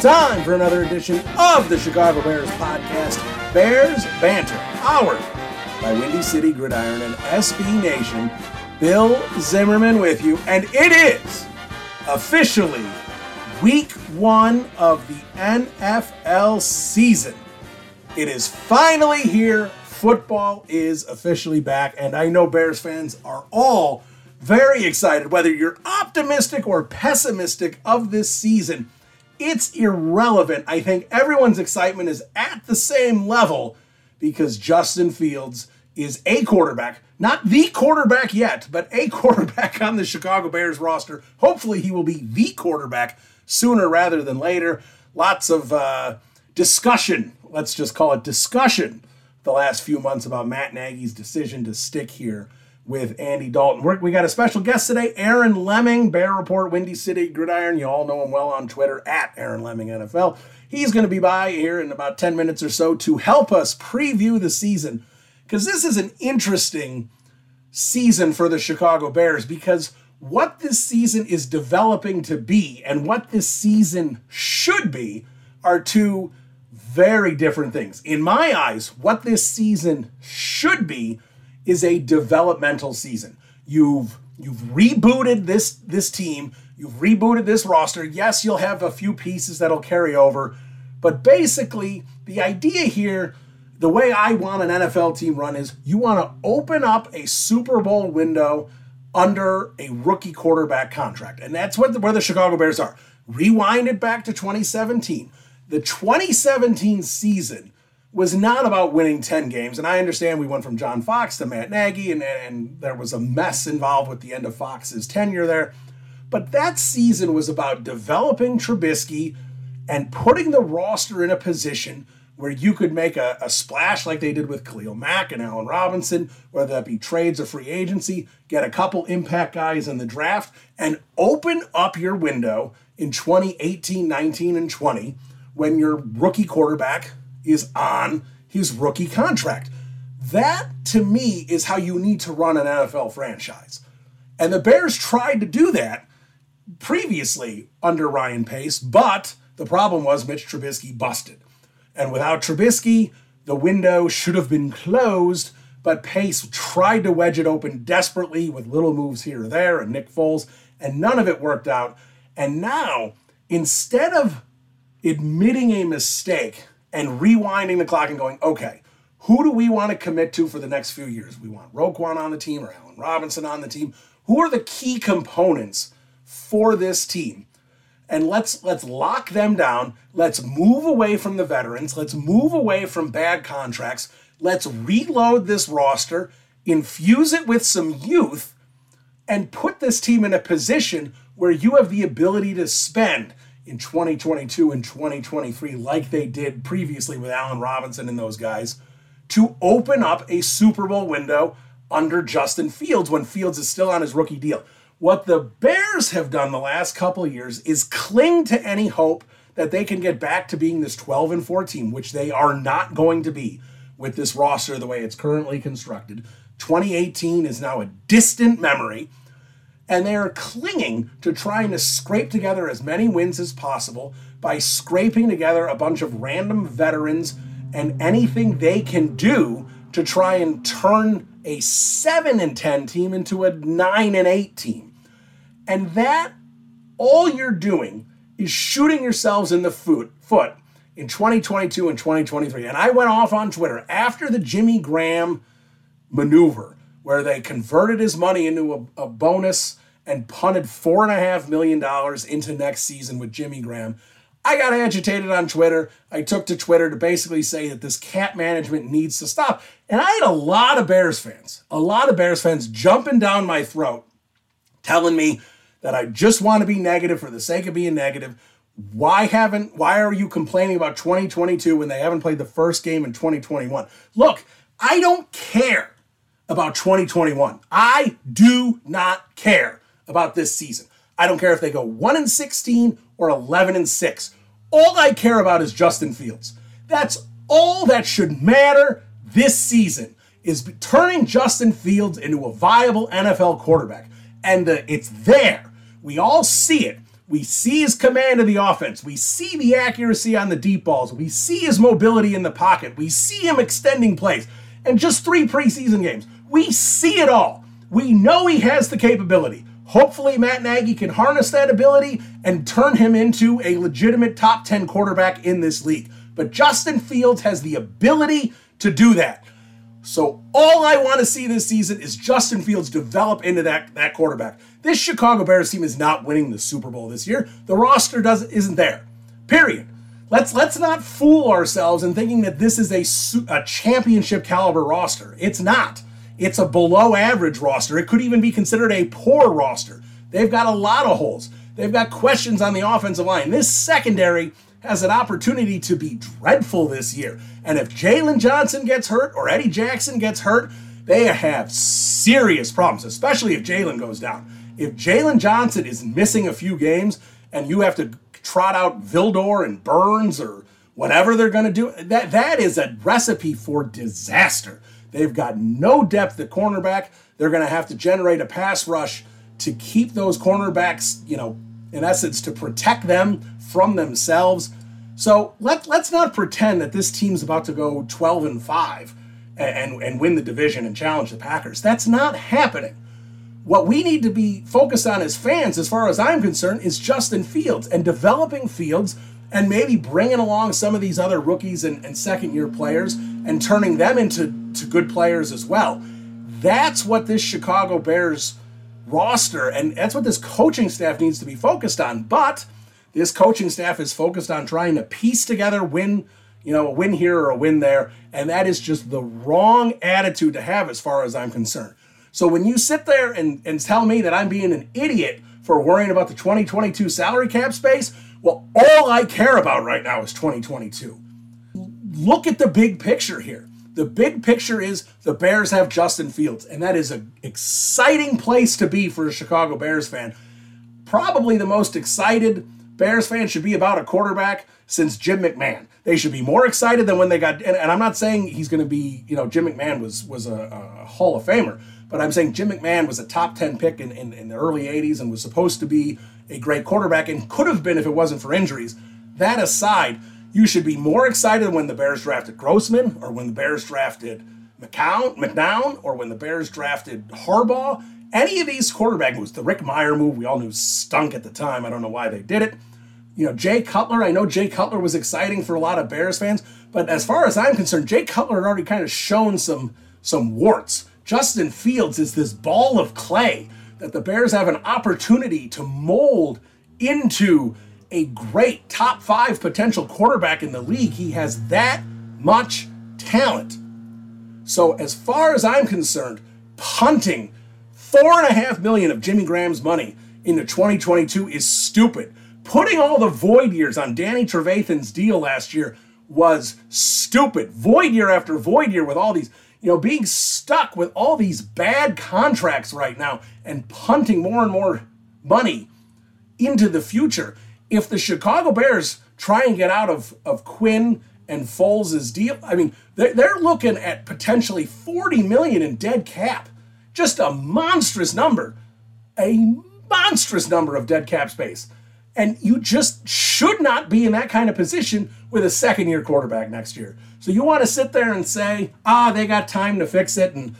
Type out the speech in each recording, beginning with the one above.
Time for another edition of the Chicago Bears podcast, Bears Banter, powered by Windy City Gridiron and SB Nation. Bill Zimmerman with you, and it is officially week one of the NFL season. It is finally here. Football is officially back, and I know Bears fans are all very excited. Whether you're optimistic or pessimistic of this season, it's irrelevant. I think everyone's excitement is at the same level because Justin Fields is a quarterback, not the quarterback yet, but a quarterback on the Chicago Bears roster. Hopefully, he will be the quarterback sooner rather than later. Lots of uh, discussion, let's just call it discussion, the last few months about Matt Nagy's decision to stick here with Andy Dalton. We're, we got a special guest today, Aaron Leming, Bear Report, Windy City Gridiron. You all know him well on Twitter at Aaron Leming NFL. He's going to be by here in about 10 minutes or so to help us preview the season because this is an interesting season for the Chicago Bears because what this season is developing to be and what this season should be are two very different things. In my eyes, what this season should be is a developmental season. You've you've rebooted this this team, you've rebooted this roster. Yes, you'll have a few pieces that'll carry over, but basically the idea here the way I want an NFL team run is you want to open up a Super Bowl window under a rookie quarterback contract. And that's what the, where the Chicago Bears are. Rewind it back to 2017. The 2017 season was not about winning 10 games. And I understand we went from John Fox to Matt Nagy, and, and there was a mess involved with the end of Fox's tenure there. But that season was about developing Trubisky and putting the roster in a position where you could make a, a, splash like they did with Khalil Mack and Allen Robinson, whether that be trades or free agency, get a couple impact guys in the draft, and open up your window in 2018, 19, and 20 when your rookie quarterback is on his rookie contract. That, to me, is how you need to run an NFL franchise. And the Bears tried to do that previously under Ryan Pace, but the problem was Mitch Trubisky busted. And without Trubisky, the window should have been closed, but Pace tried to wedge it open desperately with little moves here or there and Nick Foles, and none of it worked out. And now, instead of admitting a mistake and rewinding the clock and going, okay, who do we want to commit to for the next few years? We want Roquan on the team or Allen Robinson on the team. Who are the key components for this team? And let's let's lock them down. Let's move away from the veterans. Let's move away from bad contracts. Let's reload this roster, infuse it with some youth, and put this team in a position where you have the ability to spend in 2022 and 2023, like they did previously with Allen Robinson and those guys, to open up a Super Bowl window under Justin Fields when Fields is still on his rookie deal. What the Bears have done the last couple years is cling to any hope that they can get back to being this 12 and 14, which they are not going to be. with this roster the way it's currently constructed. 2018 is now a distant memory, and they are clinging to trying to scrape together as many wins as possible by scraping together a bunch of random veterans and anything they can do to try and turn a 7 and 10 team into a 9 and 8 team. And that all you're doing is shooting yourselves in the foot foot in 2022 and 2023. And I went off on Twitter after the Jimmy Graham maneuver where they converted his money into a, a bonus and punted four and a half million dollars into next season with Jimmy Graham. I got agitated on Twitter. I took to Twitter to basically say that this cap management needs to stop. And I had a lot of Bears fans, a lot of Bears fans jumping down my throat, telling me that I just want to be negative for the sake of being negative. Why haven't why are you complaining about 2022 when they haven't played the first game in 2021? Look, I don't care about 2021. I do not care about this season. I don't care if they go 1 and 16 or 11 and 6. All I care about is Justin Fields. That's all that should matter this season is turning Justin Fields into a viable NFL quarterback. And the, it's there. We all see it. We see his command of the offense. We see the accuracy on the deep balls. We see his mobility in the pocket. We see him extending plays. And just three preseason games, we see it all. We know he has the capability. Hopefully, Matt Nagy can harness that ability and turn him into a legitimate top 10 quarterback in this league. But Justin Fields has the ability to do that. So all I want to see this season is Justin Fields develop into that, that quarterback. This Chicago Bears team is not winning the Super Bowl this year. The roster doesn't isn't there. Period. Let's let's not fool ourselves in thinking that this is a, a championship caliber roster. It's not. It's a below average roster. It could even be considered a poor roster. They've got a lot of holes. They've got questions on the offensive line. This secondary has an opportunity to be dreadful this year. And if Jaylon Johnson gets hurt or Eddie Jackson gets hurt, they have serious problems, especially if Jaylon goes down. If Jaylon Johnson is missing a few games and you have to trot out Vildor and Burns or whatever they're going to do, that, that is a recipe for disaster. They've got no depth at cornerback. They're going to have to generate a pass rush to keep those cornerbacks, you know, in essence, to protect them from themselves. So let, let's not pretend that this team's about to go 12 and 5 and, and win the division and challenge the Packers. That's not happening. What we need to be focused on as fans, as far as I'm concerned, is Justin Fields and developing Fields and maybe bringing along some of these other rookies and, and second year players and turning them into to good players as well. That's what this Chicago Bears roster and that's what this coaching staff needs to be focused on. But this coaching staff is focused on trying to piece together win, you know, a win here or a win there, and that is just the wrong attitude to have as far as I'm concerned. So when you sit there and, and tell me that I'm being an idiot for worrying about the 2022 salary cap space, well, all I care about right now is 2022. Look at the big picture here. The big picture is the Bears have Justin Fields, and that is an exciting place to be for a Chicago Bears fan. Probably the most excited Bears fans should be about a quarterback since Jim McMahon. They should be more excited than when they got. And, and I'm not saying he's going to be. You know, Jim McMahon was was a, a, Hall of Famer, but I'm saying Jim McMahon was a top ten pick in, in, in the early '80s and was supposed to be a great quarterback and could have been if it wasn't for injuries. That aside, you should be more excited when the Bears drafted Grossman or when the Bears drafted McCown, McNown or when the Bears drafted Harbaugh. Any of these quarterback moves, the Rick Mirer move, we all knew stunk at the time. I don't know why they did it. You know, Jay Cutler, I know Jay Cutler was exciting for a lot of Bears fans, but as far as I'm concerned, Jay Cutler had already kind of shown some some warts. Justin Fields is this ball of clay that the Bears have an opportunity to mold into a great top five potential quarterback in the league. He has that much talent. So, as far as I'm concerned, punting four and a half million of Jimmy Graham's money into 2022 is stupid. Putting all the void years on Danny Trevathan's deal last year was stupid. Void year after void year with all these, you know, being stuck with all these bad contracts right now and punting more and more money into the future if the Chicago Bears try and get out of, of Quinn and Foles' deal. I mean, they're, they're looking at potentially 40 million in dead cap. Just a monstrous number. A monstrous number of dead cap space. And you just should not be in that kind of position with a second year quarterback next year. So you want to sit there and say, ah, they got time to fix it. And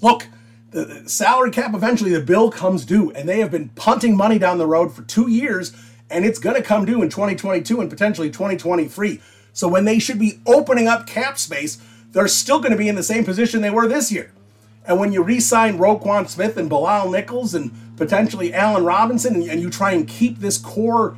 look, the salary cap eventually, the bill comes due. And they have been punting money down the road for two years. And it's going to come due in 2022 and potentially 2023. So when they should be opening up cap space, they're still going to be in the same position they were this year. And when you re-sign Roquan Smith and Bilal Nichols and potentially Allen Robinson, and, and you try and keep this core,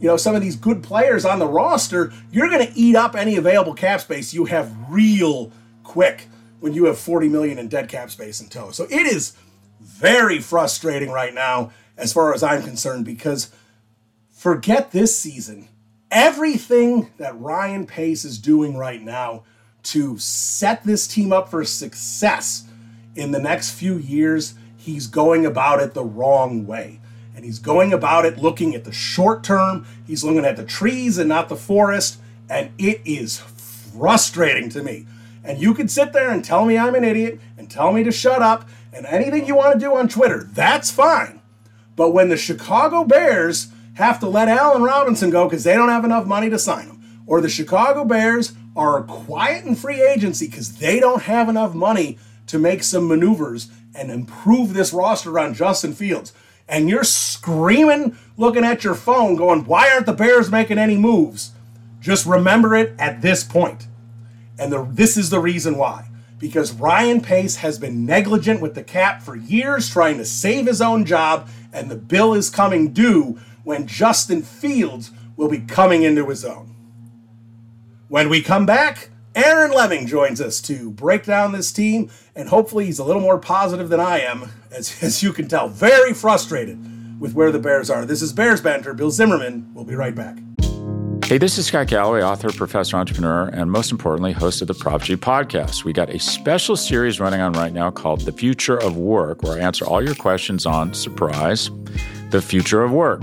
you know, some of these good players on the roster, you're going to eat up any available cap space you have real quick when you have 40 million in dead cap space in tow. So it is very frustrating right now, as far as I'm concerned, because forget this season. Everything that Ryan Pace is doing right now to set this team up for success in the next few years, he's going about it the wrong way. And he's going about it looking at the short term, he's looking at the trees and not the forest, and it is frustrating to me. And you can sit there and tell me I'm an idiot and tell me to shut up and anything you want to do on Twitter, that's fine. But when the Chicago Bears have to let Allen Robinson go because they don't have enough money to sign him, or the Chicago Bears are quiet in free agency because they don't have enough money to make some maneuvers and improve this roster around Justin Fields. And you're screaming, looking at your phone, going, Why aren't the Bears making any moves? Just remember it at this point. And the, this is the reason why. Because Ryan Pace has been negligent with the cap for years, trying to save his own job, and the bill is coming due when Justin Fields will be coming into his own. When we come back, Aaron Leming joins us to break down this team, and hopefully he's a little more positive than I am, as, as you can tell. Very frustrated with where the Bears are. This is Bears Banter. Bill Zimmerman. We'll be right back. Hey, this is Scott Galloway, author, professor, entrepreneur, and most importantly, host of the Prop G podcast. We got a special series running on right now called The Future of Work, where I answer all your questions on surprise, the future of work.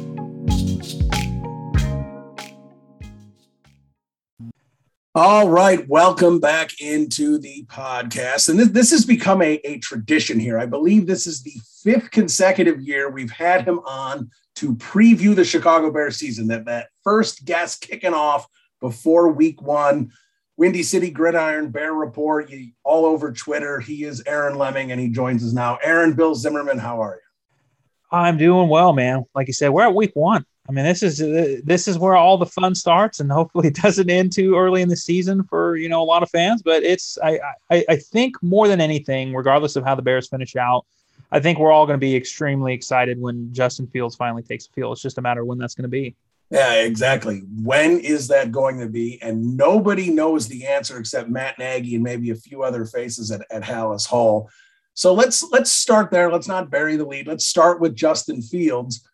All right, welcome back into the podcast. And this, this has become a, a tradition here. I believe this is the fifth consecutive year we've had him on to preview the Chicago Bears season. That, that first guest kicking off before week one. Windy City Gridiron Bear Report, all over Twitter. He is Aaron Leming and he joins us now. Aaron Bill Zimmerman, how are you? I'm doing well, man. Like you said, we're at week one. I mean, this is uh, this is where all the fun starts, and hopefully it doesn't end too early in the season for you know a lot of fans. But it's I I, I think more than anything, regardless of how the Bears finish out, I think we're all going to be extremely excited when Justin Fields finally takes the field. It's just a matter of when that's going to be. Yeah, exactly. When is that going to be? And nobody knows the answer except Matt Nagy and maybe a few other faces at, at Halas Hall. So let's let's start there. Let's not bury the lead. Let's start with Justin Fields.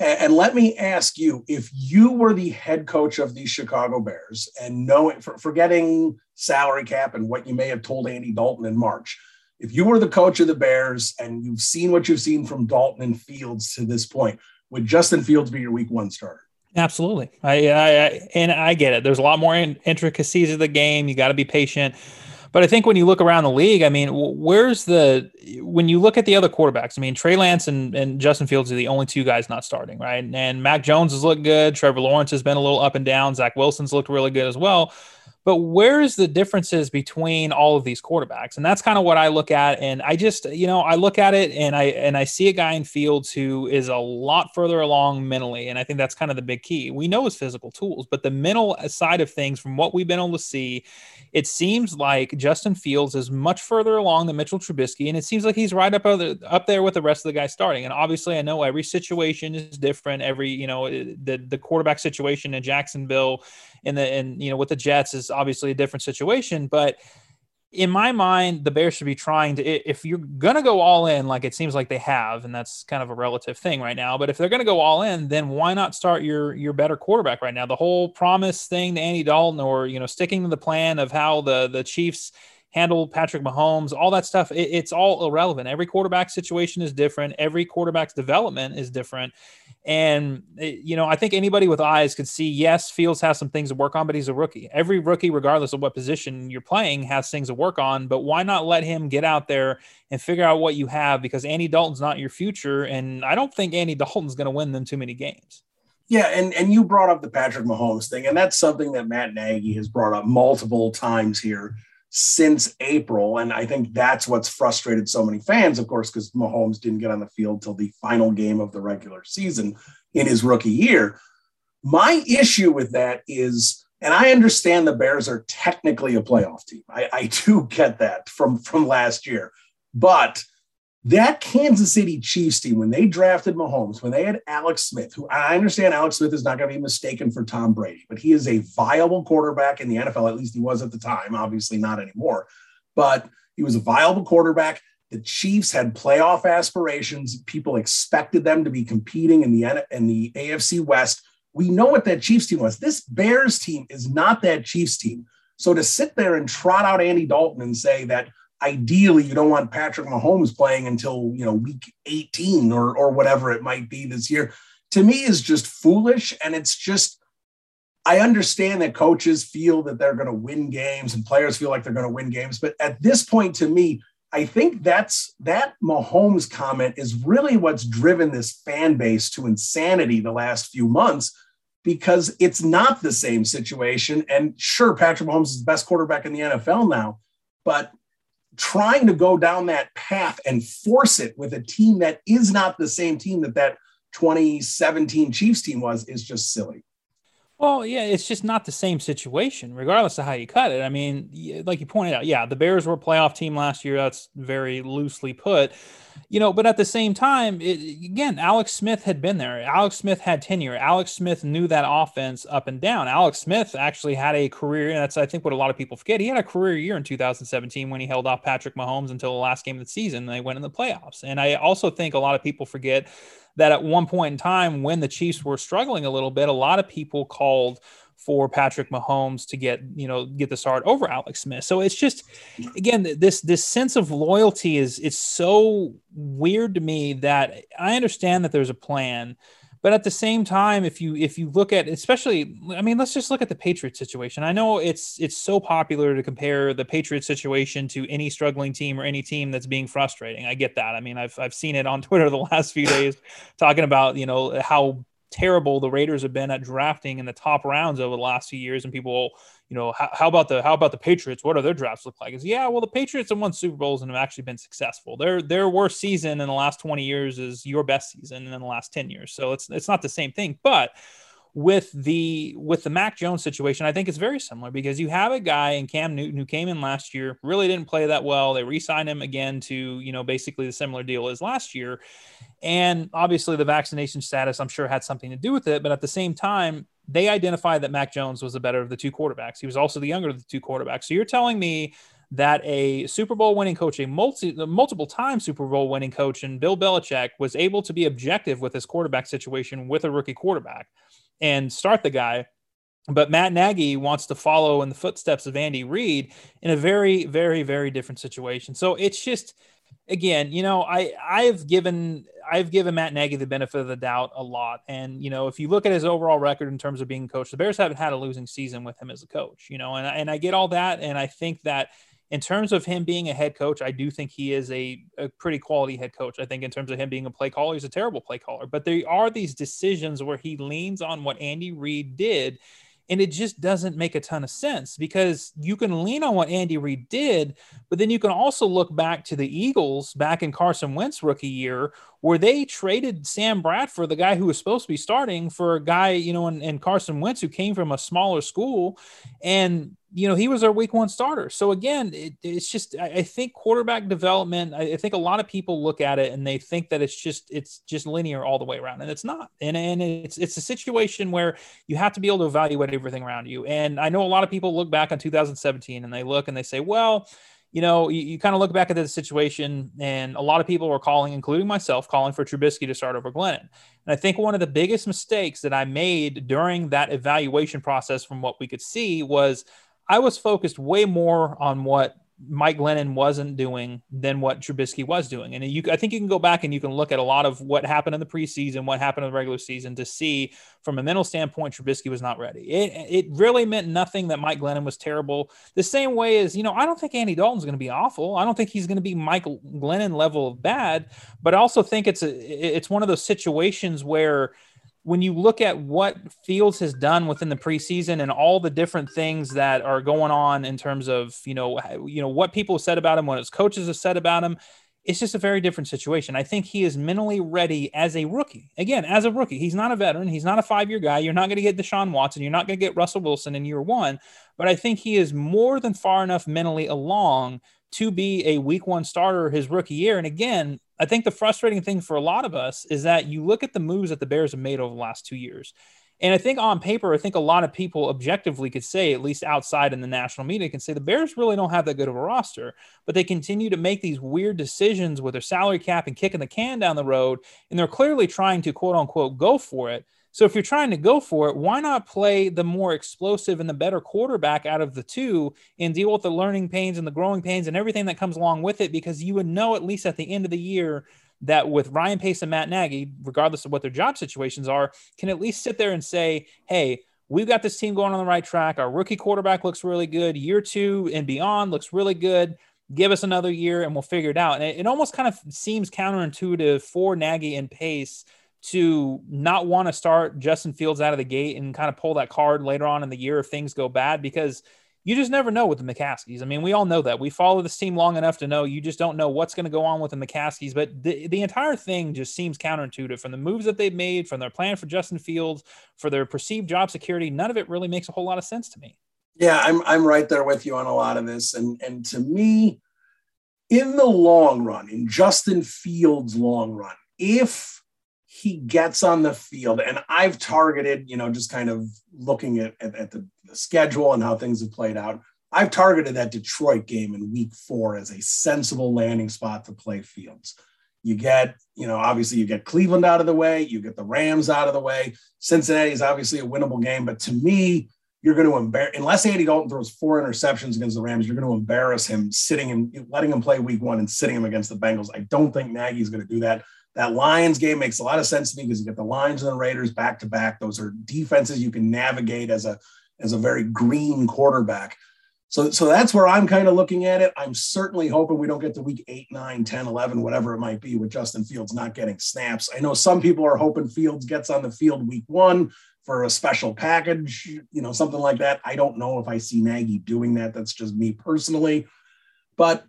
And let me ask you if you were the head coach of the Chicago Bears and knowing, forgetting salary cap and what you may have told Andy Dalton in March, if you were the coach of the Bears and you've seen what you've seen from Dalton and Fields to this point, would Justin Fields be your week one starter? Absolutely. I, I, I and I get it. There's a lot more intricacies of the game. You got to be patient. But I think when you look around the league, I mean, where's the when you look at the other quarterbacks? I mean, Trey Lance and, and Justin Fields are the only two guys not starting, right? And Mac Jones has looked good. Trevor Lawrence has been a little up and down. Zach Wilson's looked really good as well. But where's the differences between all of these quarterbacks? And that's kind of what I look at. And I just, you know, I look at it and I and I see a guy in Fields who is a lot further along mentally. And I think that's kind of the big key. We know his physical tools, but the mental side of things, from what we've been able to see, it seems like Justin Fields is much further along than Mitchell Trubisky, and it seems like he's right up other, up there with the rest of the guys starting. And obviously, I know every situation is different. Every you know eh, the the quarterback situation in Jacksonville, and the and you know with the Jets is obviously a different situation, but in my mind, the Bears should be trying to, if you're to go all in, like it seems like they have, and that's kind of a relative thing right now. But if they're to go all in, then why not start your your better quarterback right now? The whole promise thing to Andy Dalton, or you know, sticking to the plan of how the the Chiefs handle Patrick Mahomes, all that stuff, it, it's all irrelevant. Every quarterback situation is different. Every quarterback's development is different. And, eh, you know, I think anybody with eyes could see, yes, Fields has some things to work on, but he's a rookie. Every rookie, regardless of what position you're playing, has things to work on. But why not let him get out there and figure out what you have? Because Andy Dalton's not your future. And I don't think Andy Dalton's going to win them too many games. Yeah, and, and you brought up the Patrick Mahomes thing, and that's something that Matt Nagy has brought up multiple times here since April. And I think that's what's frustrated so many fans, of course, because Mahomes didn't get on the field till the final game of the regular season in his rookie year. My issue with that is, and I understand the Bears are technically a playoff team. I, I do get that from, from last year. But that Kansas City Chiefs team, when they drafted Mahomes, when they had Alex Smith, who I understand Alex Smith is not going to be mistaken for Tom Brady, but he is a viable quarterback in the NFL. At least he was at the time, obviously not anymore. But he was a viable quarterback. The Chiefs had playoff aspirations. People expected them to be competing in the in the AFC West. We know what that Chiefs team was. This Bears team is not that Chiefs team. So to sit there and trot out Andy Dalton and say that ideally you don't want Patrick Mahomes playing until you know week 18 or or whatever it might be this year. To me is just foolish and it's just I understand that coaches feel that they're going to win games and players feel like they're going to win games but at this point to me I think that's that Mahomes comment is really what's driven this fan base to insanity the last few months because it's not the same situation and sure Patrick Mahomes is the best quarterback in the NFL now but trying to go down that path and force it with a team that is not the same team that that 2017 Chiefs team was is just silly. Well, yeah, it's just not the same situation, regardless of how you cut it. I mean, like you pointed out, yeah, the Bears were a playoff team last year. That's very loosely put, you know. But at the same time, it, again, Alex Smith had been there. Alex Smith had tenure. Alex Smith knew that offense up and down. Alex Smith actually had a career, and that's I think what a lot of people forget. He had a career year in 2017 when he held off Patrick Mahomes until the last game of the season. And they went in the playoffs, and I also think a lot of people forget that at one point in time when the Chiefs were struggling a little bit, a lot of people called for Patrick Mahomes to get, you know, get the start over Alex Smith. So it's just again this this sense of loyalty is it's so weird to me that I understand that there's a plan, but at the same time, if you if you look at especially, I mean, let's just look at the Patriots situation. I know it's it's so popular to compare the Patriots situation to any struggling team or any team that's being frustrating. I get that. I mean, I've I've seen it on Twitter the last few days talking about you know how terrible the Raiders have been at drafting in the top rounds over the last few years, and people, you know, how, how, about the how about the Patriots? What do their drafts look like? Is yeah, well, the Patriots have won Super Bowls and have actually been successful. Their their worst season in the last twenty years is your best season in the last ten years. So it's it's not the same thing, but with the with the Mac Jones situation, I think it's very similar because you have a guy in Cam Newton who came in last year, really didn't play that well. They re-signed him again to, you know, basically the similar deal as last year. And obviously the vaccination status, I'm sure, had something to do with it. But at the same time, they identified that Mac Jones was the better of the two quarterbacks. He was also the younger of the two quarterbacks. So you're telling me that a Super Bowl winning coach, a multi, multiple time Super Bowl winning coach, and Bill Belichick was able to be objective with his quarterback situation with a rookie quarterback and start the guy. But Matt Nagy wants to follow in the footsteps of Andy Reid in a very, very, very different situation. So it's just, again, you know, I I've given I've given Matt Nagy the benefit of the doubt a lot, and you know, if you look at his overall record in terms of being coach, the Bears haven't had a losing season with him as a coach. You know, and and I get all that, and I think that in terms of him being a head coach, I do think he is a, a pretty quality head coach. I think in terms of him being a play caller, he's a terrible play caller. But there are these decisions where he leans on what Andy Reid did and it just doesn't make a ton of sense because you can lean on what Andy Reid did, but then you can also look back to the Eagles back in Carson Wentz rookie year, where they traded Sam Bradford, the guy who was supposed to be starting, for a guy, you know, and, and Carson Wentz who came from a smaller school. And you know, he was our week one starter. So again, it, it's just I, I, think quarterback development. I, I, think a lot of people look at it and they think that it's just it's just linear all the way around, and it's not. And and it's it's a situation where you have to be able to evaluate everything around you. And I know a lot of people look back on 2017 and they look and they say, well, you know, you, you kind of look back at the situation, and a lot of people were calling, including myself, calling for Trubisky to start over Glennon. And I think one of the biggest mistakes that I made during that evaluation process, from what we could see, was I was focused way more on what Mike Glennon wasn't doing than what Trubisky was doing. And you, I think you can go back and you can look at a lot of what happened in the preseason, what happened in the regular season to see from a mental standpoint, Trubisky was not ready. It, it really meant nothing that Mike Glennon was terrible. The same way as, you know, I don't think Andy Dalton's going to be awful. I don't think he's going to be Mike Glennon level of bad, but I also think it's a, it's one of those situations where, when you look at what Fields has done within the preseason and all the different things that are going on in terms of you know you know what people said about him, what his coaches have said about him, it's just a very different situation. I think he is mentally ready as a rookie. Again, as a rookie, he's not a veteran. He's not a five-year guy. You're not going to get Deshaun Watson. You're not going to get Russell Wilson in year one. But I think he is more than far enough mentally along to be a week one starter his rookie year. And again, I think the frustrating thing for a lot of us is that you look at the moves that the Bears have made over the last two years. And I think on paper, I think a lot of people objectively could say, at least outside in the national media, can say the Bears really don't have that good of a roster, but they continue to make these weird decisions with their salary cap and kicking the can down the road. And they're clearly trying to quote unquote go for it. So if you're trying to go for it, why not play the more explosive and the better quarterback out of the two and deal with the learning pains and the growing pains and everything that comes along with it? Because you would know at least at the end of the year that with Ryan Pace and Matt Nagy, regardless of what their job situations are, can at least sit there and say, hey, we've got this team going on the right track. Our rookie quarterback looks really good. Year two and beyond looks really good. Give us another year and we'll figure it out. And it, it almost kind of seems counterintuitive for Nagy and Pace – to not want to start Justin Fields out of the gate and kind of pull that card later on in the year if things go bad because you just never know with the McCaskies. I mean, we all know that. We follow this team long enough to know you just don't know what's going to go on with the McCaskies. But the, the entire thing just seems counterintuitive from the moves that they've made, from their plan for Justin Fields, for their perceived job security. None of it really makes a whole lot of sense to me. Yeah, I'm I'm right there with you on a lot of this. And and to me, in the long run, in Justin Fields' long run, if he gets on the field, and I've targeted, you know, just kind of looking at, at, at the, the, schedule and how things have played out. I've targeted that Detroit game in week four as a sensible landing spot to play Fields. You get, you know, obviously you get Cleveland out of the way, you get the Rams out of the way. Cincinnati is obviously a winnable game, but to me, you're going to embarrass unless Andy Dalton throws four interceptions against the Rams, you're going to embarrass him sitting and letting him play week one and sitting him against the Bengals. I don't think Nagy's going to do that. That Lions game makes a lot of sense to me because you get the Lions and the Raiders back to back. Those are defenses you can navigate as a as a very green quarterback. So, so that's where I'm kind of looking at it. I'm certainly hoping we don't get to week 8, 9, 10, 11, whatever it might be with Justin Fields not getting snaps. I know some people are hoping Fields gets on the field week one for a special package, you know, something like that. I don't know if I see Nagy doing that. That's just me personally. But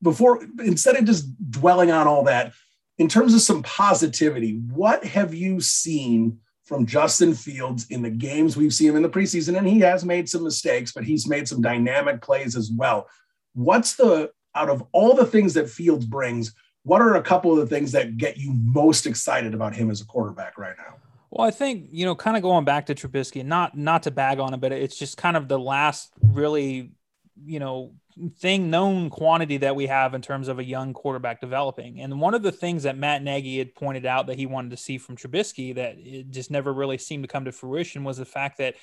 before, instead of just dwelling on all that, in terms of some positivity, what have you seen from Justin Fields in the games we've seen him in the preseason? And he has made some mistakes, but he's made some dynamic plays as well. What's the, out of all the things that Fields brings, what are a couple of the things that get you most excited about him as a quarterback right now? Well, I think you know, kind of going back to Trubisky, not not to bag on him, but it's just kind of the last really, you know, thing known quantity that we have in terms of a young quarterback developing. And one of the things that Matt Nagy had pointed out that he wanted to see from Trubisky that it just never really seemed to come to fruition was the fact that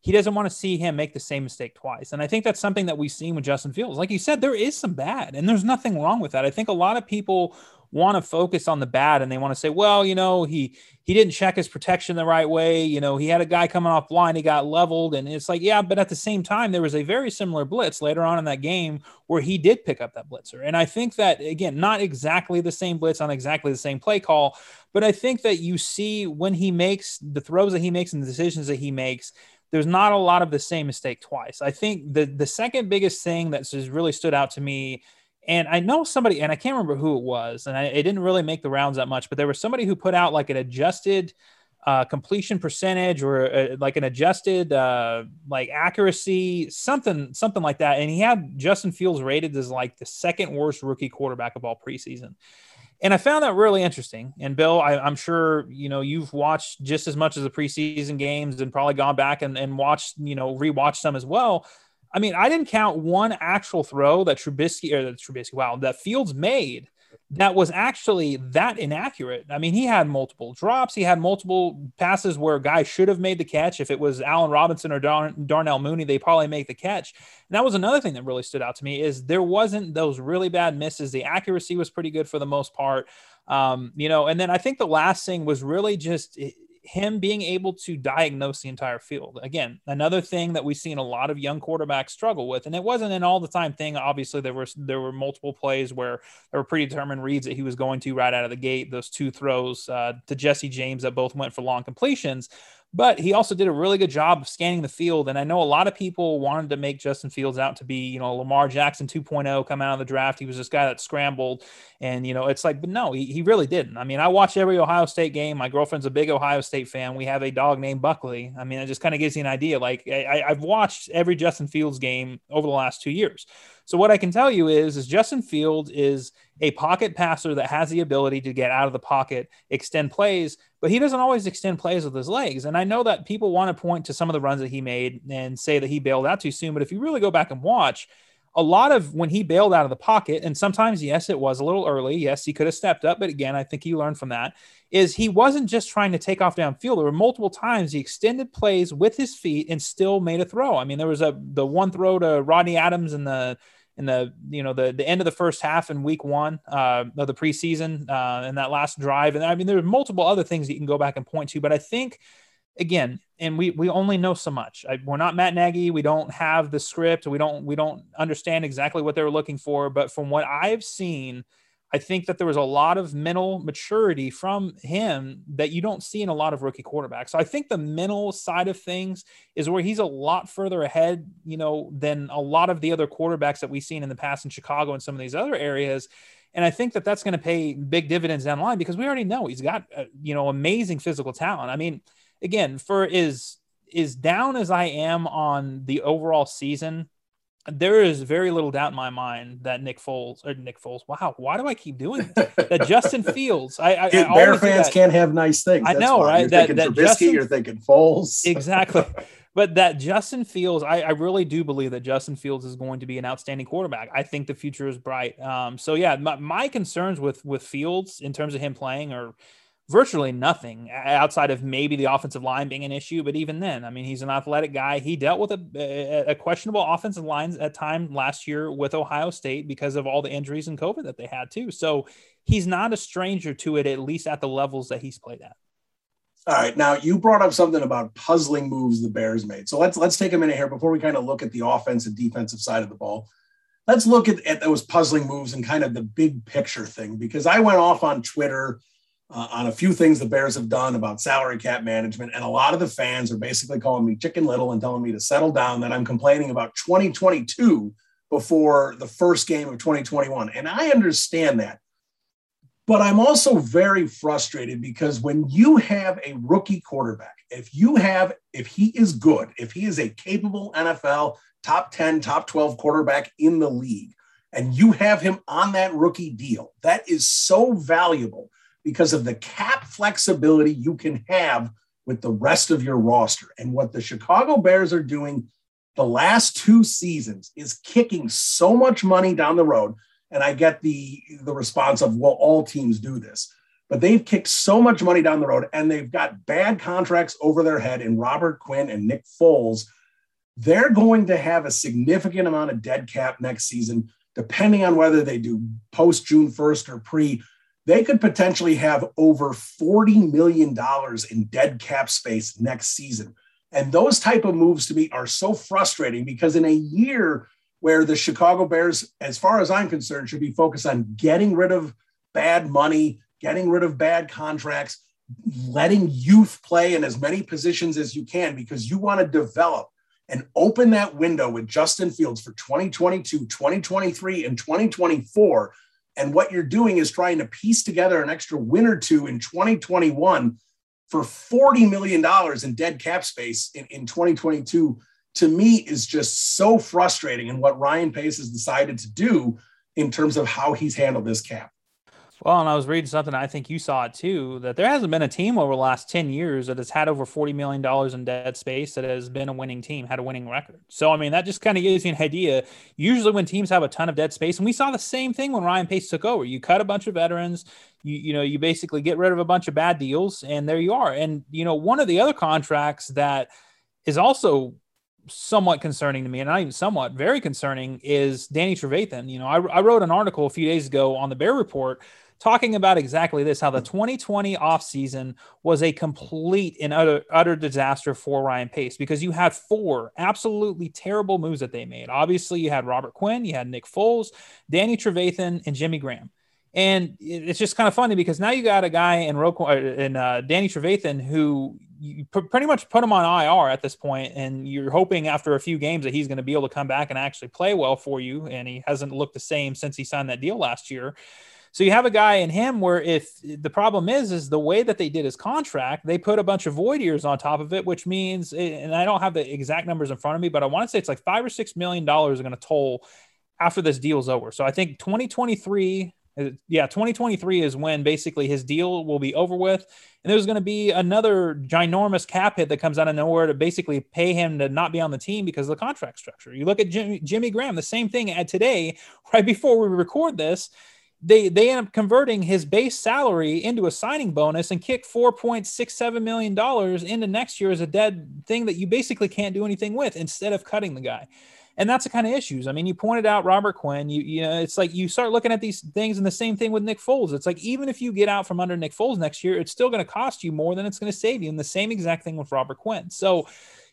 he doesn't want to see him make the same mistake twice. And I think that's something that we've seen with Justin Fields. Like you said, there is some bad, and there's nothing wrong with that. I think a lot of people want to focus on the bad and they want to say, well, you know, he he didn't check his protection the right way. You know, he had a guy coming off line, he got leveled, and it's like, yeah, but at the same time, there was a very similar blitz later on in that game where he did pick up that blitzer. And I think that again, not exactly the same blitz on exactly the same play call, but I think that you see when he makes the throws that he makes and the decisions that he makes there's not a lot of the same mistake twice. I think the the second biggest thing that has really stood out to me and I know somebody, and I can't remember who it was, and I, it didn't really make the rounds that much, but there was somebody who put out like an adjusted uh, completion percentage or uh, like an adjusted uh, like accuracy, something, something like that. And he had Justin Fields rated as like the second worst rookie quarterback of all preseason. And I found that really interesting. And Bill, I, am sure you know you've watched just as much as the preseason games and probably gone back and, and watched, you know, rewatched some as well. I mean, I didn't count one actual throw that Trubisky or that Trubisky, wow, that Fields made that was actually that inaccurate. I mean, he had multiple drops. He had multiple passes where guys should have made the catch. If it was Allen Robinson or Dar- Darnell Mooney, they probably make the catch. And that was another thing that really stood out to me is there wasn't those really bad misses. The accuracy was pretty good for the most part. Um, you know, and then I think the last thing was really just him being able to diagnose the entire field. Again, another thing that we've seen a lot of young quarterbacks struggle with, and it wasn't an all the time thing. Obviously, there was there were multiple plays where there were predetermined reads that he was going to right out of the gate. Those two throws uh, to Jesse James that both went for long completions. But he also did a really good job of scanning the field. And I know a lot of people wanted to make Justin Fields out to be, you know, Lamar Jackson 2.0 come out of the draft. He was this guy that scrambled. And, you know, it's like, but no, he, he really didn't. I mean, I watch every Ohio State game. My girlfriend's a big Ohio State fan. We have a dog named Buckley. I mean, it just kind of gives you an idea. Like, I, I've watched every Justin Fields game over the last two years. So what I can tell you is, is Justin Fields is a pocket passer that has the ability to get out of the pocket, extend plays, but he doesn't always extend plays with his legs. And I know that people want to point to some of the runs that he made and say that he bailed out too soon. But if you really go back and watch, a lot of when he bailed out of the pocket, and sometimes, yes, it was a little early. Yes, he could have stepped up, but again, I think he learned from that. Is he wasn't just trying to take off downfield. There were multiple times he extended plays with his feet and still made a throw. I mean, there was a the one throw to Rodney Adams in the in the you know the the end of the first half in week one uh, of the preseason uh, and that last drive. And I mean, there are multiple other things that you can go back and point to, but I think again, and we we only know so much. I, we're not Matt Nagy. We don't have the script. We don't we don't understand exactly what they were looking for. But from what I've seen, I think that there was a lot of mental maturity from him that you don't see in a lot of rookie quarterbacks. So I think the mental side of things is where he's a lot further ahead, you know, than a lot of the other quarterbacks that we've seen in the past in Chicago and some of these other areas. And I think that that's going to pay big dividends down the line because we already know he's got, uh, you know, amazing physical talent. I mean, again, for is is down as I am on the overall season, there is very little doubt in my mind that Nick Foles or Nick Foles. Wow, why do I keep doing this? that Justin Fields. I, I, Dude, I Bear fans can't have nice things. I know, right? You're that, thinking that Trubisky, Justin, you're thinking Foles. exactly. But that Justin Fields, I, I, really do believe that Justin Fields is going to be an outstanding quarterback. I think the future is bright. Um, so yeah, my, my concerns with with Fields in terms of him playing are virtually nothing outside of maybe the offensive line being an issue. But even then, I mean, he's an athletic guy. He dealt with a, a questionable offensive lines at time last year with Ohio State because of all the injuries and COVID that they had too. So he's not a stranger to it, at least at the levels that he's played at. All right. Now you brought up something about puzzling moves the Bears made. So let's let's take a minute here before we kind of look at the offense and defensive side of the ball. Let's look at, at those puzzling moves and kind of the big picture thing because I went off on Twitter uh, on a few things the Bears have done about salary cap management. And a lot of the fans are basically calling me chicken little and telling me to settle down that I'm complaining about 2022 before the first game of 2021. And I understand that. But I'm also very frustrated because when you have a rookie quarterback, if you have, if he is good, if he is a capable NFL top 10, top 12 quarterback in the league, and you have him on that rookie deal, that is so valuable because of the cap flexibility you can have with the rest of your roster. And what the Chicago Bears are doing the last two seasons is kicking so much money down the road. And I get the, the response of, well, all teams do this. But they've kicked so much money down the road and they've got bad contracts over their head in Robert Quinn and Nick Foles. They're going to have a significant amount of dead cap next season, depending on whether they do post June 1st or pre they could potentially have over $40 million in dead cap space next season. And those type of moves to me are so frustrating because in a year where the Chicago Bears, as far as I'm concerned, should be focused on getting rid of bad money, getting rid of bad contracts, letting youth play in as many positions as you can because you want to develop and open that window with Justin Fields for 2022, 2023, and 2024 and what you're doing is trying to piece together an extra win or two in 2021 for $40 million in dead cap space in, in 2022 to me is just so frustrating and what Ryan Pace has decided to do in terms of how he's handled this cap. Well, and I was reading something, I think you saw it too, that there hasn't been a team over the last 10 years that has had over $40 million in dead space that has been a winning team, had a winning record. So, I mean, that just kind of gives you an idea. Usually, when teams have a ton of dead space, and we saw the same thing when Ryan Pace took over, you cut a bunch of veterans, you, you know, you basically get rid of a bunch of bad deals, and there you are. And, you know, one of the other contracts that is also somewhat concerning to me, and not even somewhat, very concerning, is Danny Trevathan. You know, I, I wrote an article a few days ago on the Bear Report talking about exactly this how the 2020 offseason was a complete and utter, utter disaster for Ryan Pace because you had four absolutely terrible moves that they made. Obviously, you had Robert Quinn, you had Nick Foles, Danny Trevathan, and Jimmy Graham. And it's just kind of funny because now you got a guy in, in uh, Danny Trevathan who you pretty much put him on IR at this point, and you're hoping after a few games that he's going to be able to come back and actually play well for you. And he hasn't looked the same since he signed that deal last year. So you have a guy in him where if the problem is is the way that they did his contract, they put a bunch of void years on top of it, which means and I don't have the exact numbers in front of me, but I want to say it's like five or six million dollars are going to toll after this deal's over. So I think 2023 uh, yeah 2023 is when basically his deal will be over with and there's going to be another ginormous cap hit that comes out of nowhere to basically pay him to not be on the team because of the contract structure you look at jimmy, jimmy graham the same thing at today right before we record this they they end up converting his base salary into a signing bonus and kick 4.67 million dollars into next year as a dead thing that you basically can't do anything with instead of cutting the guy and that's the kind of issues. I mean, you pointed out Robert Quinn. You you know, it's like you start looking at these things, and the same thing with Nick Foles. It's like even if you get out from under Nick Foles next year, it's still going to cost you more than it's going to save you. And the same exact thing with Robert Quinn. So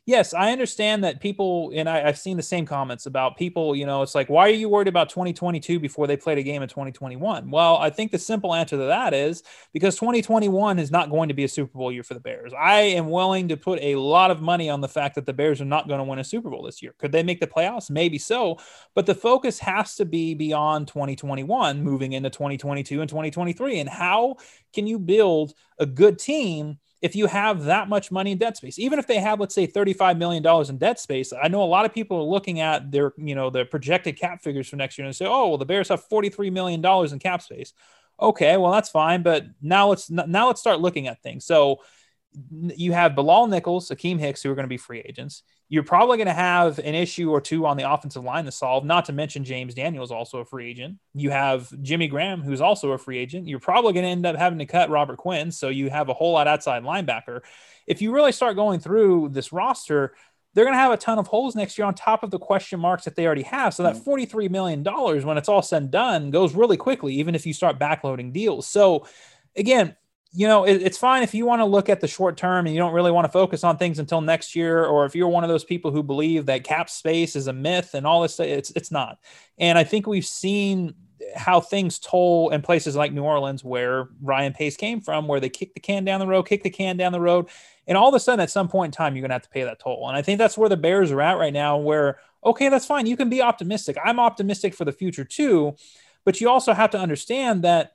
yes, I understand that people, and I, have seen the same comments about people, you know, it's like, why are you worried about 2022 before they played a game in 2021? Well, I think the simple answer to that is because 2021 is not going to be a Super Bowl year for the Bears. I am willing to put a lot of money on the fact that the Bears are not going to win a Super Bowl this year. Could they make the playoffs? Maybe so. But the focus has to be beyond 2021, moving into 2022 and 2023. And how can you build a good team? If you have that much money in debt space even if they have let's say 35 million dollars in debt space i know a lot of people are looking at their you know the projected cap figures for next year and say oh well the bears have 43 million dollars in cap space. Okay well that's fine but now let's now let's start looking at things. So you have Bilal Nichols, Akiem Hicks, who are going to be free agents. You're probably going to have an issue or two on the offensive line to solve, not to mention James Daniels, also a free agent. You have Jimmy Graham, who's also a free agent. You're probably going to end up having to cut Robert Quinn. So you have a whole lot outside linebacker. If you really start going through this roster, they're going to have a ton of holes next year on top of the question marks that they already have. So that mm. $43 million, when it's all said and done, goes really quickly, even if you start backloading deals. So again, you know, it, it's fine if you want to look at the short term and you don't really want to focus on things until next year, or if you're one of those people who believe that cap space is a myth and all this, it's it's not. And I think we've seen how things toll in places like New Orleans, where Ryan Pace came from, where they kick the can down the road, kick the can down the road, and all of a sudden, at some point in time, you're going to have to pay that toll. And I think that's where the Bears are at right now. Where okay, that's fine, you can be optimistic. I'm optimistic for the future too, but you also have to understand that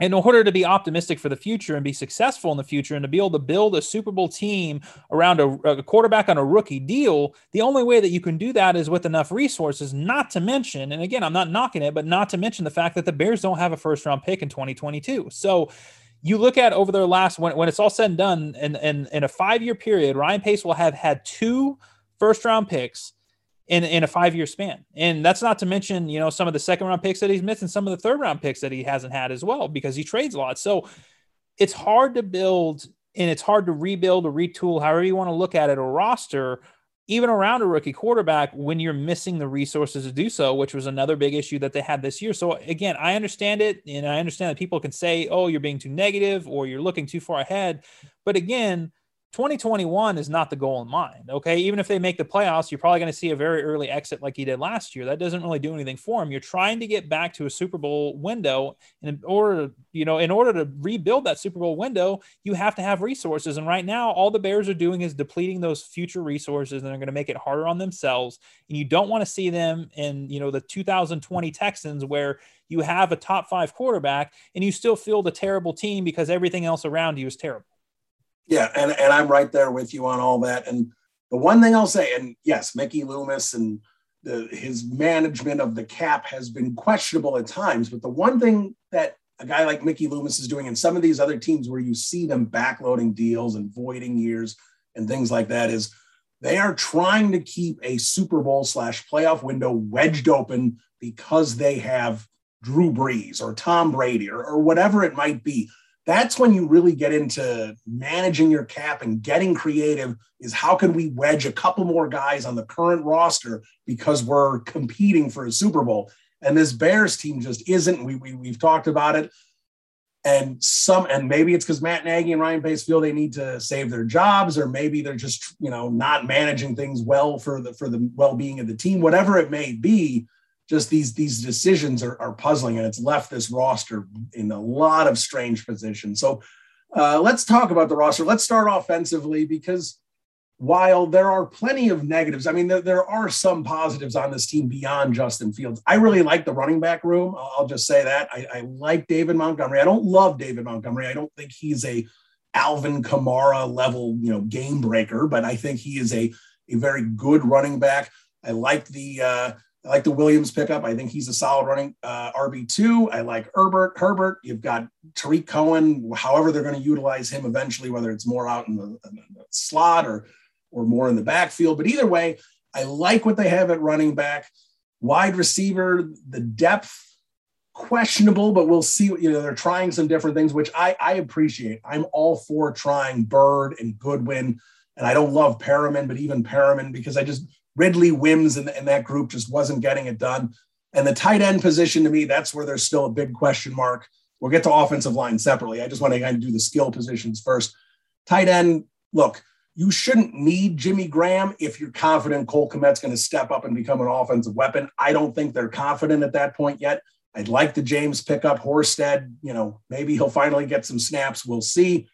in order to be optimistic for the future and be successful in the future and to be able to build a Super Bowl team around a, a, quarterback on a rookie deal, the only way that you can do that is with enough resources, not to mention, and again, I'm not knocking it, but not to mention the fact that the Bears don't have a first round pick in 2022. So you look at over their last, when, when it's all said and done, in, in, in a five year period, Ryan Pace will have had two first round picks in, in a five year span. And that's not to mention, you know, some of the second round picks that he's missed and some of the third round picks that he hasn't had as well because he trades a lot. So it's hard to build and it's hard to rebuild or retool, however you want to look at it, a roster, even around a rookie quarterback when you're missing the resources to do so, which was another big issue that they had this year. So again, I understand it. And I understand that people can say, oh, you're being too negative or you're looking too far ahead. But again, 2021 is not the goal in mind. Okay. Even if they make the playoffs, you're probably going to see a very early exit like he did last year. That doesn't really do anything for him. You're trying to get back to a Super Bowl window. In order you know, in order to rebuild that Super Bowl window, you have to have resources. And right now, all the Bears are doing is depleting those future resources and they're going to make it harder on themselves. And you don't want to see them in, you know, the 2020 Texans where you have a top five quarterback and you still field a terrible team because everything else around you is terrible. Yeah, and, and I'm right there with you on all that. And the one thing I'll say, and yes, Mickey Loomis and the, his management of the cap has been questionable at times, but the one thing that a guy like Mickey Loomis is doing, and some of these other teams where you see them backloading deals and voiding years and things like that, is they are trying to keep a Super Bowl slash playoff window wedged open because they have Drew Brees or Tom Brady or, or whatever it might be. That's when you really get into managing your cap and getting creative. Is how can we wedge a couple more guys on the current roster because we're competing for a Super Bowl? And this Bears team just isn't. We, we we've talked about it, and some and maybe it's because Matt Nagy and Ryan Pace feel they need to save their jobs, or maybe they're just you know not managing things well for the for the well being of the team. Whatever it may be, just these these decisions are, are puzzling, and it's left this roster in a lot of strange positions. So uh, let's talk about the roster. Let's start offensively because while there are plenty of negatives, I mean there, there are some positives on this team beyond Justin Fields. I really like the running back room. I'll just say that I, I like David Montgomery. I don't love David Montgomery. I don't think he's a Alvin Kamara level, you know, game breaker, but I think he is a a very good running back. I like the uh, I like the Williams pickup. I think he's a solid running uh, RB2. I like Herbert. Herbert, you've got Tarik Cohen, however they're going to utilize him eventually, whether it's more out in the, in the, slot or, or more in the backfield. But either way, I like what they have at running back. Wide receiver, the depth, questionable, but we'll see. You know, they're trying some different things, which I, I appreciate. I'm all for trying Byrd and Goodwin. And I don't love Perriman, but even Perriman, because I just – Ridley Wims and, and that group just wasn't getting it done. And the tight end position to me, that's where there's still a big question mark. We'll get to offensive line separately. I just want to kind of do the skill positions first. Tight end, look, you shouldn't need Jimmy Graham if you're confident Cole Kmet's going to step up and become an offensive weapon. I don't think they're confident at that point yet. I'd like the James pick up Horsted. You know, maybe he'll finally get some snaps. We'll see.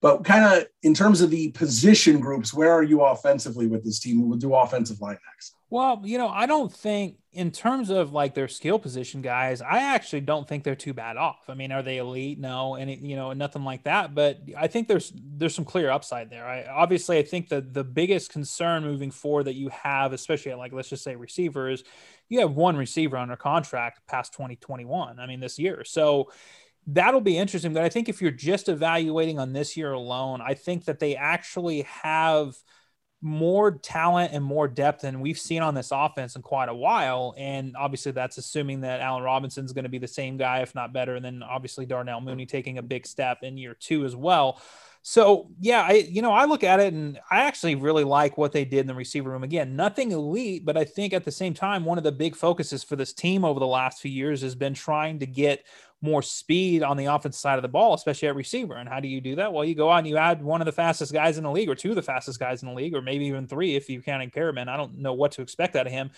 But kind of in terms of the position groups, where are you offensively with this team? We'll do offensive line next. Well, you know, I don't think in terms of like their skill position guys, I actually don't think they're too bad off. I mean, are they elite? No, and you know, nothing like that. But I think there's there's some clear upside there. I obviously I think that the biggest concern moving forward that you have, especially like let's just say receivers, you have one receiver under contract past 2021. I mean, this year. So that'll be interesting. But I think if you're just evaluating on this year alone, I think that they actually have more talent and more depth than we've seen on this offense in quite a while. And obviously, that's assuming that Allen Robinson's going to be the same guy, if not better. And then obviously, Darnell Mooney taking a big step in year two as well. So yeah, I you know I look at it and I actually really like what they did in the receiver room. Again, nothing elite, but I think at the same time one of the big focuses for this team over the last few years has been trying to get more speed on the offensive side of the ball, especially at receiver. And how do you do that? Well, you go out and you add one of the fastest guys in the league, or two of the fastest guys in the league, or maybe even three if you're counting Perriman. I don't know what to expect out of him.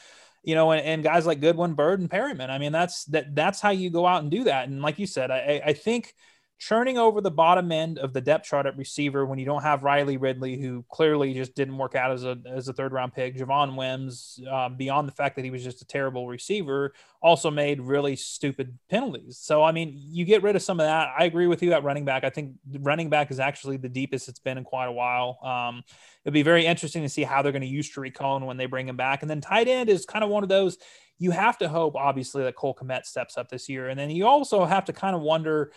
You know, and, and guys like Goodwin, Byrd, and Perriman. I mean, that's that that's how you go out and do that. And like you said, I, I think – churning over the bottom end of the depth chart at receiver when you don't have Riley Ridley, who clearly just didn't work out as a as a third round pick. Javon Wims, uh, beyond the fact that he was just a terrible receiver, also made really stupid penalties. So I mean, you get rid of some of that. I agree with you at running back. I think running back is actually the deepest it's been in quite a while. Um, it'll be very interesting to see how they're going to use Tarik Cohen when they bring him back. And then tight end is kind of one of those. You have to hope, obviously, that Cole Kmet steps up this year, and then you also have to kind of wonder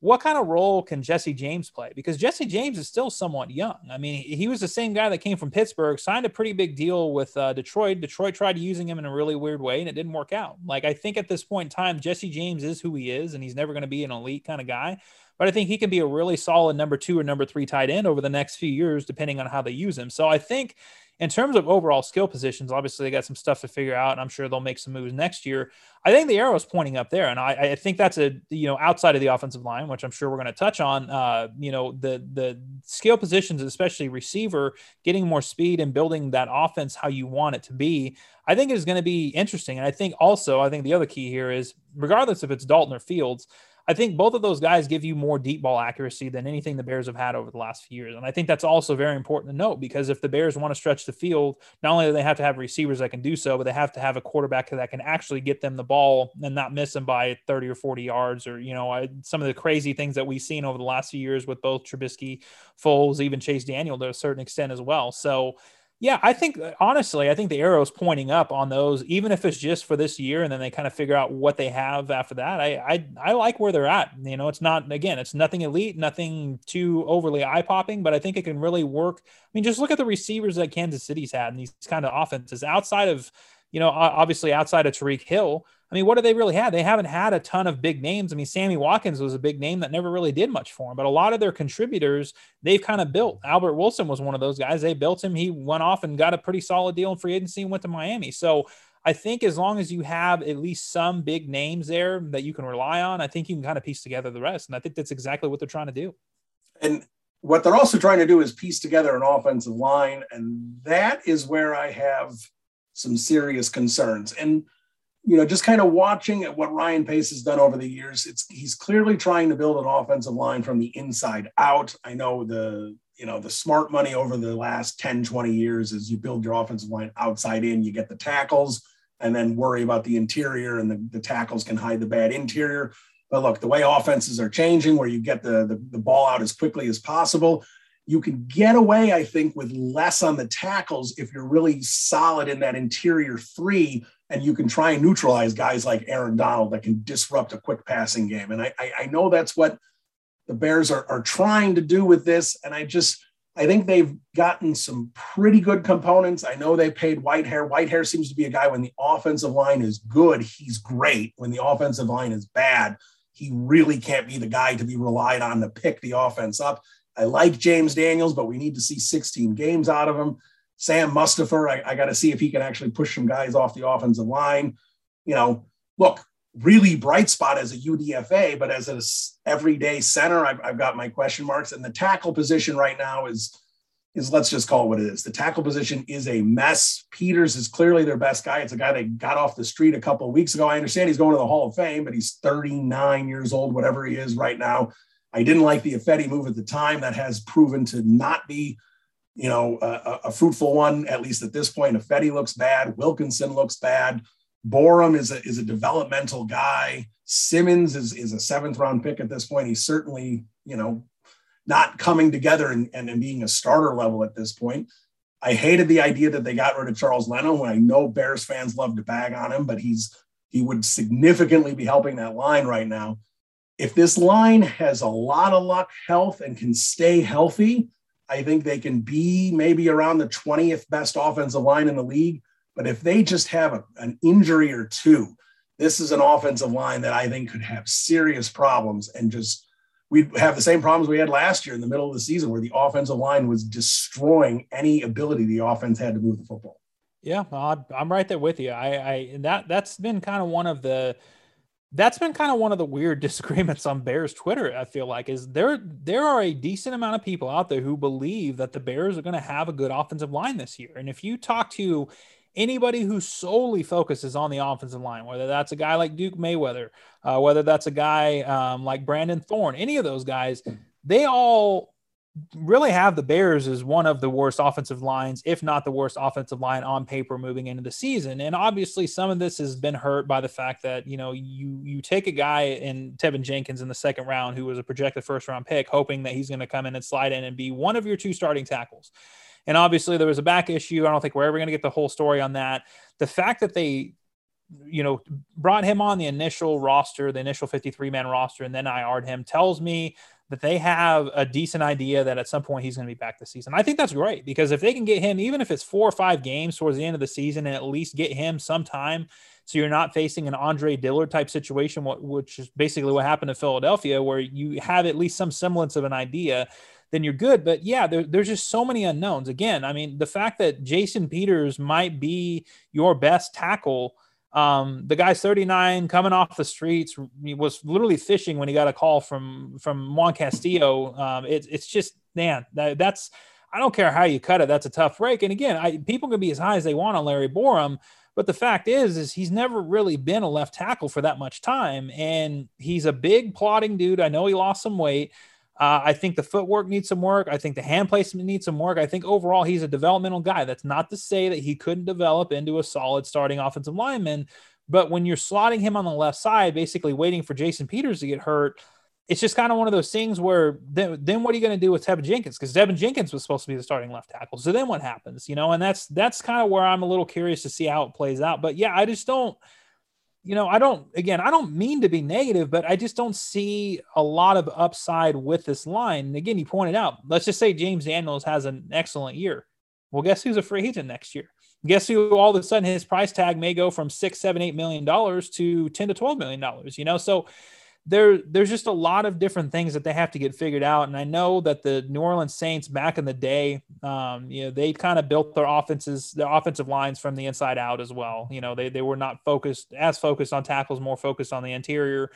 what kind of role can Jesse James play? Because Jesse James is still somewhat young. I mean, he was the same guy that came from Pittsburgh, signed a pretty big deal with uh, Detroit. Detroit tried using him in a really weird way, and it didn't work out. Like, I think at this point in time, Jesse James is who he is, and he's never going to be an elite kind of guy. But I think he can be a really solid number two or number three tight end over the next few years, depending on how they use him. So I think in terms of overall skill positions, obviously they got some stuff to figure out, and I'm sure they'll make some moves next year. I think the arrow is pointing up there, and I, I, think that's a you know outside of the offensive line, which I'm sure we're going to touch on. Uh, you know the the skill positions, especially receiver, getting more speed and building that offense how you want it to be. I think is going to be interesting, and I think also I think the other key here is regardless if it's Dalton or Fields, I think both of those guys give you more deep ball accuracy than anything the Bears have had over the last few years. And I think that's also very important to note because if the Bears want to stretch the field, not only do they have to have receivers that can do so, but they have to have a quarterback that can actually get them the ball and not miss them by 30 or 40 yards or, you know, some of the crazy things that we've seen over the last few years with both Trubisky, Foles, even Chase Daniel to a certain extent as well. So, Yeah, I think uh, honestly, I think the arrow is pointing up on those, even if it's just for this year, and then they kind of figure out what they have after that. I I, I like where they're at. You know, it's not again, it's nothing elite, nothing too overly eye popping, but I think it can really work. I mean, just look at the receivers that Kansas City's had in these kind of offenses outside of, you know, obviously outside of Tyreek Hill. I mean, what do they really have? They haven't had a ton of big names. I mean, Sammy Watkins was a big name that never really did much for him, but a lot of their contributors they've kind of built. Albert Wilson was one of those guys. They built him. He went off and got a pretty solid deal in free agency and went to Miami. So I think as long as you have at least some big names there that you can rely on, I think you can kind of piece together the rest. And I think that's exactly what they're trying to do. And what they're also trying to do is piece together an offensive line. And that is where I have some serious concerns. And you know, just kind of watching at what Ryan Pace has done over the years, it's he's clearly trying to build an offensive line from the inside out. I know the you know the smart money over the last 10 20 years is you build your offensive line outside in you get the tackles and then worry about the interior and the, the tackles can hide the bad interior but look the way offenses are changing where you get the, the, the ball out as quickly as possible you can get away i think with less on the tackles if you're really solid in that interior three and you can try and neutralize guys like Aaron Donald that can disrupt a quick passing game. And I, I, I know that's what the Bears are, are trying to do with this. And I just, I think they've gotten some pretty good components. I know they paid Whitehair. Whitehair seems to be a guy when the offensive line is good, he's great. When the offensive line is bad, he really can't be the guy to be relied on to pick the offense up. I like James Daniels, but we need to see 16 games out of him. Sam Mustipher, I, I got to see if he can actually push some guys off the offensive line. You know, look, really bright spot as a UDFA, but as an everyday center, I've, I've, got my question marks. And the tackle position right now is, is let's just call it what it is. The tackle position is a mess. Peters is clearly their best guy. It's a guy that got off the street a couple of weeks ago. I understand he's going to the Hall of Fame, but he's 39 years old, whatever he is right now. I didn't like the Ifedi move at the time. That has proven to not be you know, a, a, fruitful one, at least at this point. Ifedi looks bad. Wilkinson looks bad. Borom is a, is a developmental guy. Simmons is, is a seventh round pick at this point. He's certainly, you know, not coming together and, and, and being a starter level at this point. I hated the idea that they got rid of Charles Leno, when I know Bears fans love to bag on him, but he's he would significantly be helping that line right now. If this line has a lot of luck, health, and can stay healthy, I think they can be maybe around the 20th best offensive line in the league. But if they just have a, an injury or two, this is an offensive line that I think could have serious problems and just we'd have the same problems we had last year in the middle of the season where the offensive line was destroying any ability the offense had to move the football. Yeah, I'm right there with you. I, I that that's been kind of one of the that's been kind of one of the weird disagreements on Bears Twitter. I feel like is there there are a decent amount of people out there who believe that the Bears are going to have a good offensive line this year. And if you talk to anybody who solely focuses on the offensive line, whether that's a guy like Duke Manyweather, uh, whether that's a guy um, like Brandon Thorn, any of those guys, they all really have the Bears as one of the worst offensive lines, if not the worst offensive line on paper moving into the season. And obviously, some of this has been hurt by the fact that you know you you take a guy in Teven Jenkins in the second round who was a projected first round pick, hoping that he's going to come in and slide in and be one of your two starting tackles. And obviously, there was a back issue. I don't think we're ever going to get the whole story on that. The fact that they you know, brought him on the initial roster, the initial 53 man roster, and then IR'd him tells me that they have a decent idea that at some point he's going to be back this season. I think that's great because if they can get him, even if it's four or five games towards the end of the season, and at least get him some time, so you're not facing an Andre Dillard type situation, which is basically what happened to Philadelphia, where you have at least some semblance of an idea. Then you're good. But yeah, there, there's just so many unknowns. Again, I mean, the fact that Jason Peters might be your best tackle um, the guy's 39, coming off the streets. He was literally fishing when he got a call from from Juan Castillo. Um, it, it's just man, that, that's I don't care how you cut it. That's a tough break. And again, I, people can be as high as they want on Larry Borom, but the fact is, is he's never really been a left tackle for that much time, and he's a big plotting dude. I know he lost some weight. Uh, I think the footwork needs some work. I think the hand placement needs some work. I think overall he's a developmental guy. That's not to say that he couldn't develop into a solid starting offensive lineman. But when you're slotting him on the left side, basically waiting for Jason Peters to get hurt, it's just kind of one of those things where then, then what are you going to do with Teven Jenkins? Because Teven Jenkins was supposed to be the starting left tackle. So then what happens? You know, and that's that's kind of where I'm a little curious to see how it plays out. But yeah, I just don't, you know, I don't again, I don't mean to be negative, but I just don't see a lot of upside with this line. And again, you pointed out, let's just say James Daniels has an excellent year. Well, guess who's a free agent next year? Guess who all of a sudden his price tag may go from six, seven, eight million dollars to 10 to 12 million dollars, you know? So there there's just a lot of different things that they have to get figured out. And i know that the new orleans saints back in the day um, you know they kind of built their offenses their offensive lines from the inside out as well. You know they, they were not focused as focused on tackles more focused on the interior.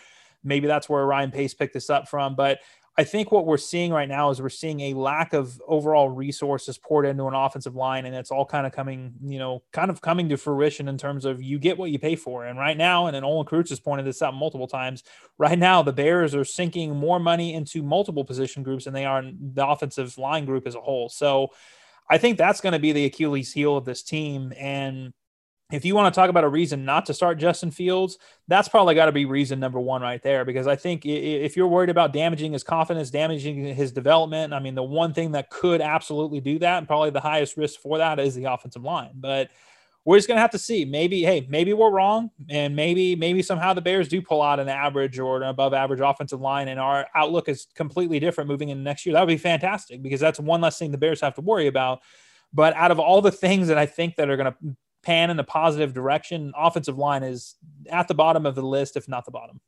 Maybe that's where ryan pace picked this up from but I think what we're seeing right now is we're seeing a lack of overall resources poured into an offensive line, and it's all kind of coming, you know, kind of coming to fruition in terms of you get what you pay for. And right now, and then Olin Kreutz has pointed this out multiple times, right now the Bears are sinking more money into multiple position groups than they are in the offensive line group as a whole. So I think that's going to be the Achilles heel of this team. And if you want to talk about a reason not to start Justin Fields, that's probably got to be reason number one right there. Because I think if you're worried about damaging his confidence, damaging his development, I mean, the one thing that could absolutely do that, and probably the highest risk for that, is the offensive line. But we're just gonna have to see. Maybe, hey, maybe we're wrong, and maybe, maybe somehow the Bears do pull out an average or an above average offensive line, and our outlook is completely different moving into next year. That would be fantastic because that's one less thing the Bears have to worry about. But out of all the things that I think that are going to pan in a positive direction, offensive line is at the bottom of the list, if not the bottom.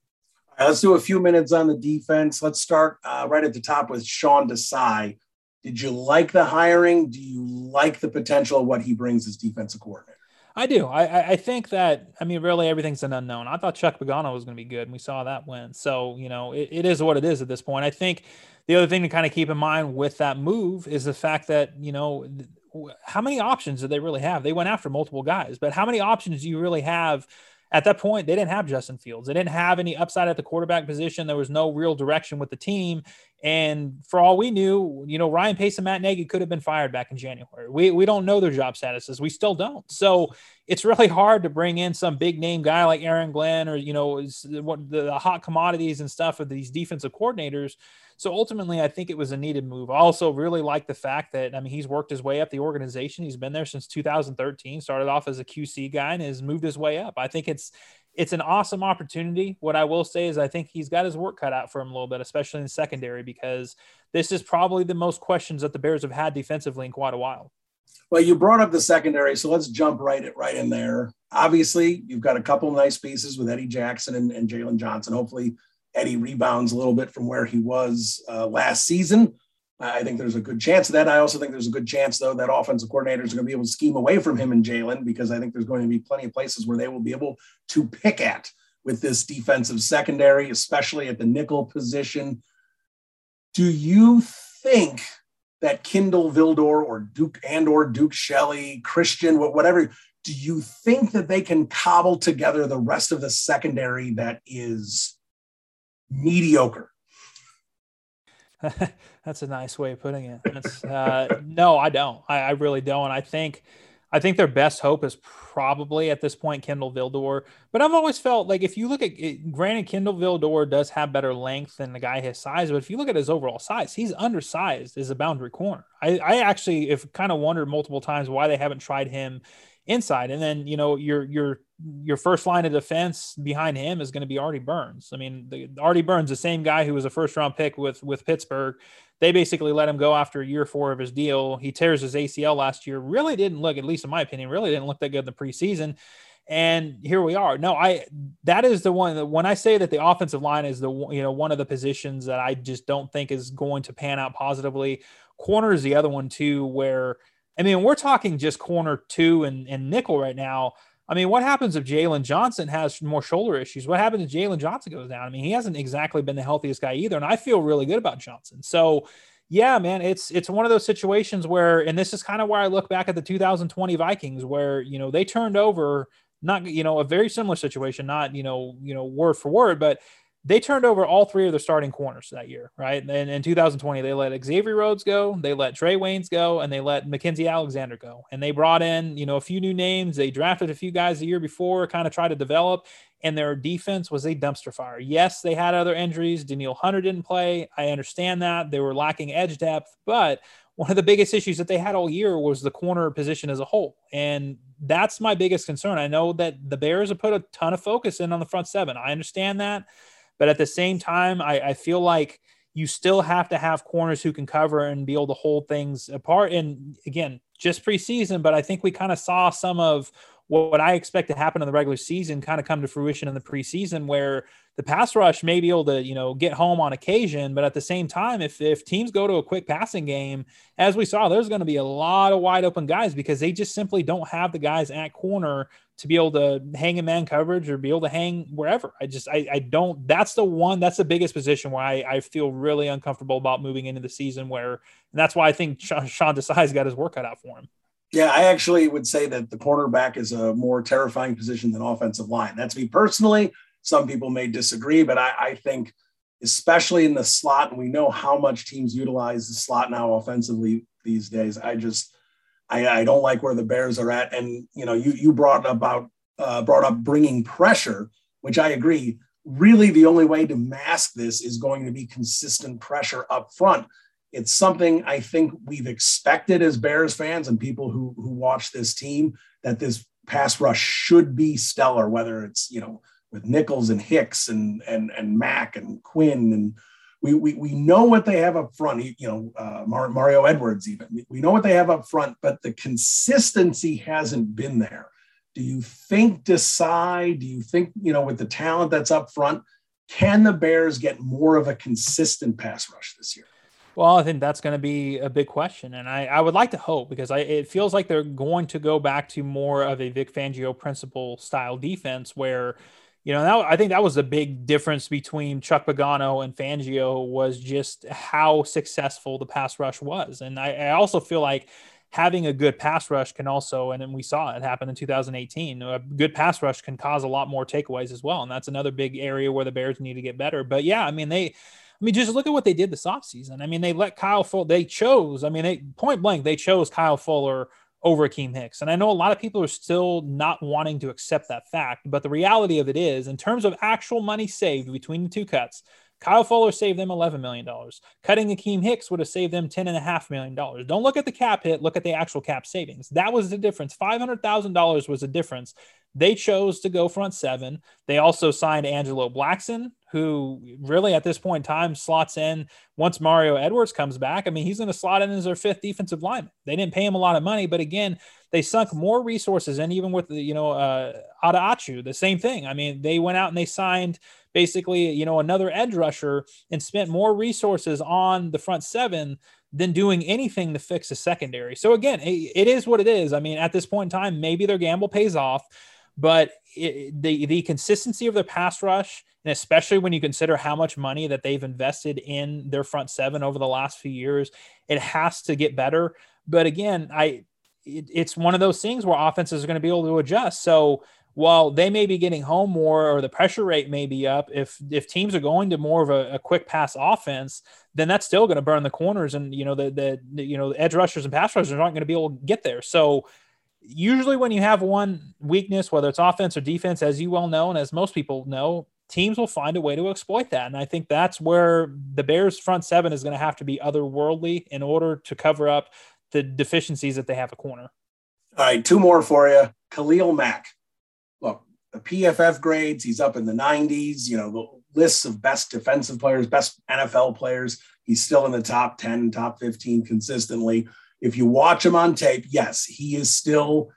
All right, let's do a few minutes on the defense. Let's start uh, right at the top with Sean Desai. Did you like the hiring? Do you like the potential of what he brings as defensive coordinator? I do. I, I think that, I mean, really everything's an unknown. I thought Chuck Pagano was going to be good, and we saw that win. So, you know, it, it is what it is at this point. I think the other thing to kind of keep in mind with that move is the fact that, you know, how many options did they really have? They went after multiple guys, but how many options do you really have? At that point, they didn't have Justin Fields. They didn't have any upside at the quarterback position. There was no real direction with the team. And for all we knew, you know, Ryan Pace and Matt Nagy could have been fired back in January. We, we don't know their job statuses. We still don't. So it's really hard to bring in some big name guy like Aaron Glenn or, you know, what the, the hot commodities and stuff of these defensive coordinators so ultimately, I think it was a needed move. I also really like the fact that, I mean, he's worked his way up the organization. He's been there since 2013, started off as a QC guy and has moved his way up. I think it's, it's an awesome opportunity. What I will say is I think he's got his work cut out for him a little bit, especially in secondary, because this is probably the most questions that the Bears have had defensively in quite a while. Well, you brought up the secondary, so let's jump right it right in there. Obviously, you've got a couple nice pieces with Eddie Jackson and, and Jaylon Johnson. Hopefully, Eddie rebounds a little bit from where he was uh, last season. I think there's a good chance of that. I also think there's a good chance, though, that offensive coordinators are going to be able to scheme away from him and Jaylon because I think there's going to be plenty of places where they will be able to pick at with this defensive secondary, especially at the nickel position. Do you think that Kindle Vildor or Duke and or Duke Shelley, Christian, whatever, do you think that they can cobble together the rest of the secondary that is mediocre. That's a nice way of putting it. Uh, no, I don't. I, I, really don't. I think, I think their best hope is probably at this point Kindle Vildor. But I've always felt like if you look at, it, granted, Kindle Vildor does have better length than the guy his size, but if you look at his overall size, he's undersized as a boundary corner. I, I actually have kind of wondered multiple times why they haven't tried him inside. And then you know your your your first line of defense behind him is going to be Artie Burns. I mean, the, Artie Burns, the same guy who was a first round pick with with Pittsburgh. They basically let him go after a year four of his deal. He tears his ACL last year. Really didn't look, at least in my opinion, really didn't look that good in the preseason. And here we are. No, I that is the one that when I say that the offensive line is the you know one of the positions that I just don't think is going to pan out positively. Corner is the other one too, where I mean, we're talking just corner two and, and nickel right now. I mean, what happens if Jaylon Johnson has more shoulder issues? What happens if Jaylon Johnson goes down? I mean, he hasn't exactly been the healthiest guy either, and I feel really good about Johnson. So, yeah, man, it's it's one of those situations where, and this is kind of where I look back at the 2020 Vikings, where you know they turned over not you know a very similar situation, not you know you know word for word, but they turned over all three of their starting corners that year, right? And in 2020, they let Xavier Rhodes go, they let Trey Waynes go, and they let Mackensie Alexander go. And they brought in, you know, a few new names. They drafted a few guys the year before, kind of tried to develop, and their defense was a dumpster fire. Yes, they had other injuries. Danielle Hunter didn't play. I understand that. They were lacking edge depth, but one of the biggest issues that they had all year was the corner position as a whole. And that's my biggest concern. I know that the Bears have put a ton of focus in on the front seven. I understand that. But at the same time, I, I feel like you still have to have corners who can cover and be able to hold things apart. And again, just preseason, but I think we kind of saw some of what I expect to happen in the regular season kind of come to fruition in the preseason where the pass rush may be able to, you know, get home on occasion, but at the same time, if if teams go to a quick passing game, as we saw, there's going to be a lot of wide open guys because they just simply don't have the guys at corner to be able to hang in man coverage or be able to hang wherever. I just I, I don't that's the one that's the biggest position where I, I feel really uncomfortable about moving into the season where and that's why I think Sean, Sean Desai's got his work cut out for him. Yeah, I actually would say that the cornerback is a more terrifying position than offensive line. That's me personally. Some people may disagree, but I, I think, especially in the slot, and we know how much teams utilize the slot now offensively these days. I just, I, I don't like where the Bears are at. And you know, you you brought about uh, brought up bringing pressure, which I agree. Really, the only way to mask this is going to be consistent pressure up front it's something I think we've expected as Bears fans and people who who watch this team that this pass rush should be stellar, whether it's you know with Nichols and Hicks and and and Mack and Quinn and we we, we know what they have up front. You know uh, Mario Edwards even we know what they have up front, but the consistency hasn't been there. Do you think Desai? Do you think you know with the talent that's up front? Can the Bears get more of a consistent pass rush this year? Well, I think that's going to be a big question, and I, I would like to hope because I, it feels like they're going to go back to more of a Vic Fangio principle style defense where, you know, that, I think that was the big difference between Chuck Pagano and Fangio was just how successful the pass rush was, and I, I also feel like having a good pass rush can also, and then we saw it happen in 2018. A good pass rush can cause a lot more takeaways as well, and that's another big area where the Bears need to get better. But yeah, I mean they I mean, just look at what they did this offseason. I mean, they let Kyle Fuller, they chose, I mean, they point blank, they chose Kyle Fuller over Akiem Hicks. And I know a lot of people are still not wanting to accept that fact, but the reality of it is, in terms of actual money saved between the two cuts, Kyle Fuller saved them $11 million. Cutting Akiem Hicks would have saved them $10.5 million. Don't look at the cap hit, look at the actual cap savings. That was the difference. $500,000 was the difference. They chose to go front seven. They also signed Angelo Blackson, who really at this point in time slots in once Mario Edwards comes back. I mean, he's going to slot in as their fifth defensive lineman. They didn't pay him a lot of money, but again, they sunk more resources in, even with the, you know, uh, Attaochu, the same thing. I mean, they went out and they signed basically, you know, another edge rusher and spent more resources on the front seven than doing anything to fix the secondary. So again, it, it is what it is. I mean, at this point in time, maybe their gamble pays off, but it, the the consistency of their pass rush, and especially when you consider how much money that they've invested in their front seven over the last few years, it has to get better. But again, I it, it's one of those things where offenses are going to be able to adjust. So while they may be getting home more or the pressure rate may be up, if if teams are going to more of a, a quick pass offense, then that's still going to burn the corners, and you know the, the, the you know the edge rushers and pass rushers aren't going to be able to get there. So usually when you have one weakness, whether it's offense or defense, as you well know and as most people know, teams will find a way to exploit that. And I think that's where the Bears front seven is going to have to be otherworldly in order to cover up the deficiencies that they have a corner. All right, two more for you. Khalil Mack the PFF grades. He's up in the 90s, you know, the lists of best defensive players, best NFL players. He's still in the top 10, top 15 consistently. If you watch him on tape, yes, he is still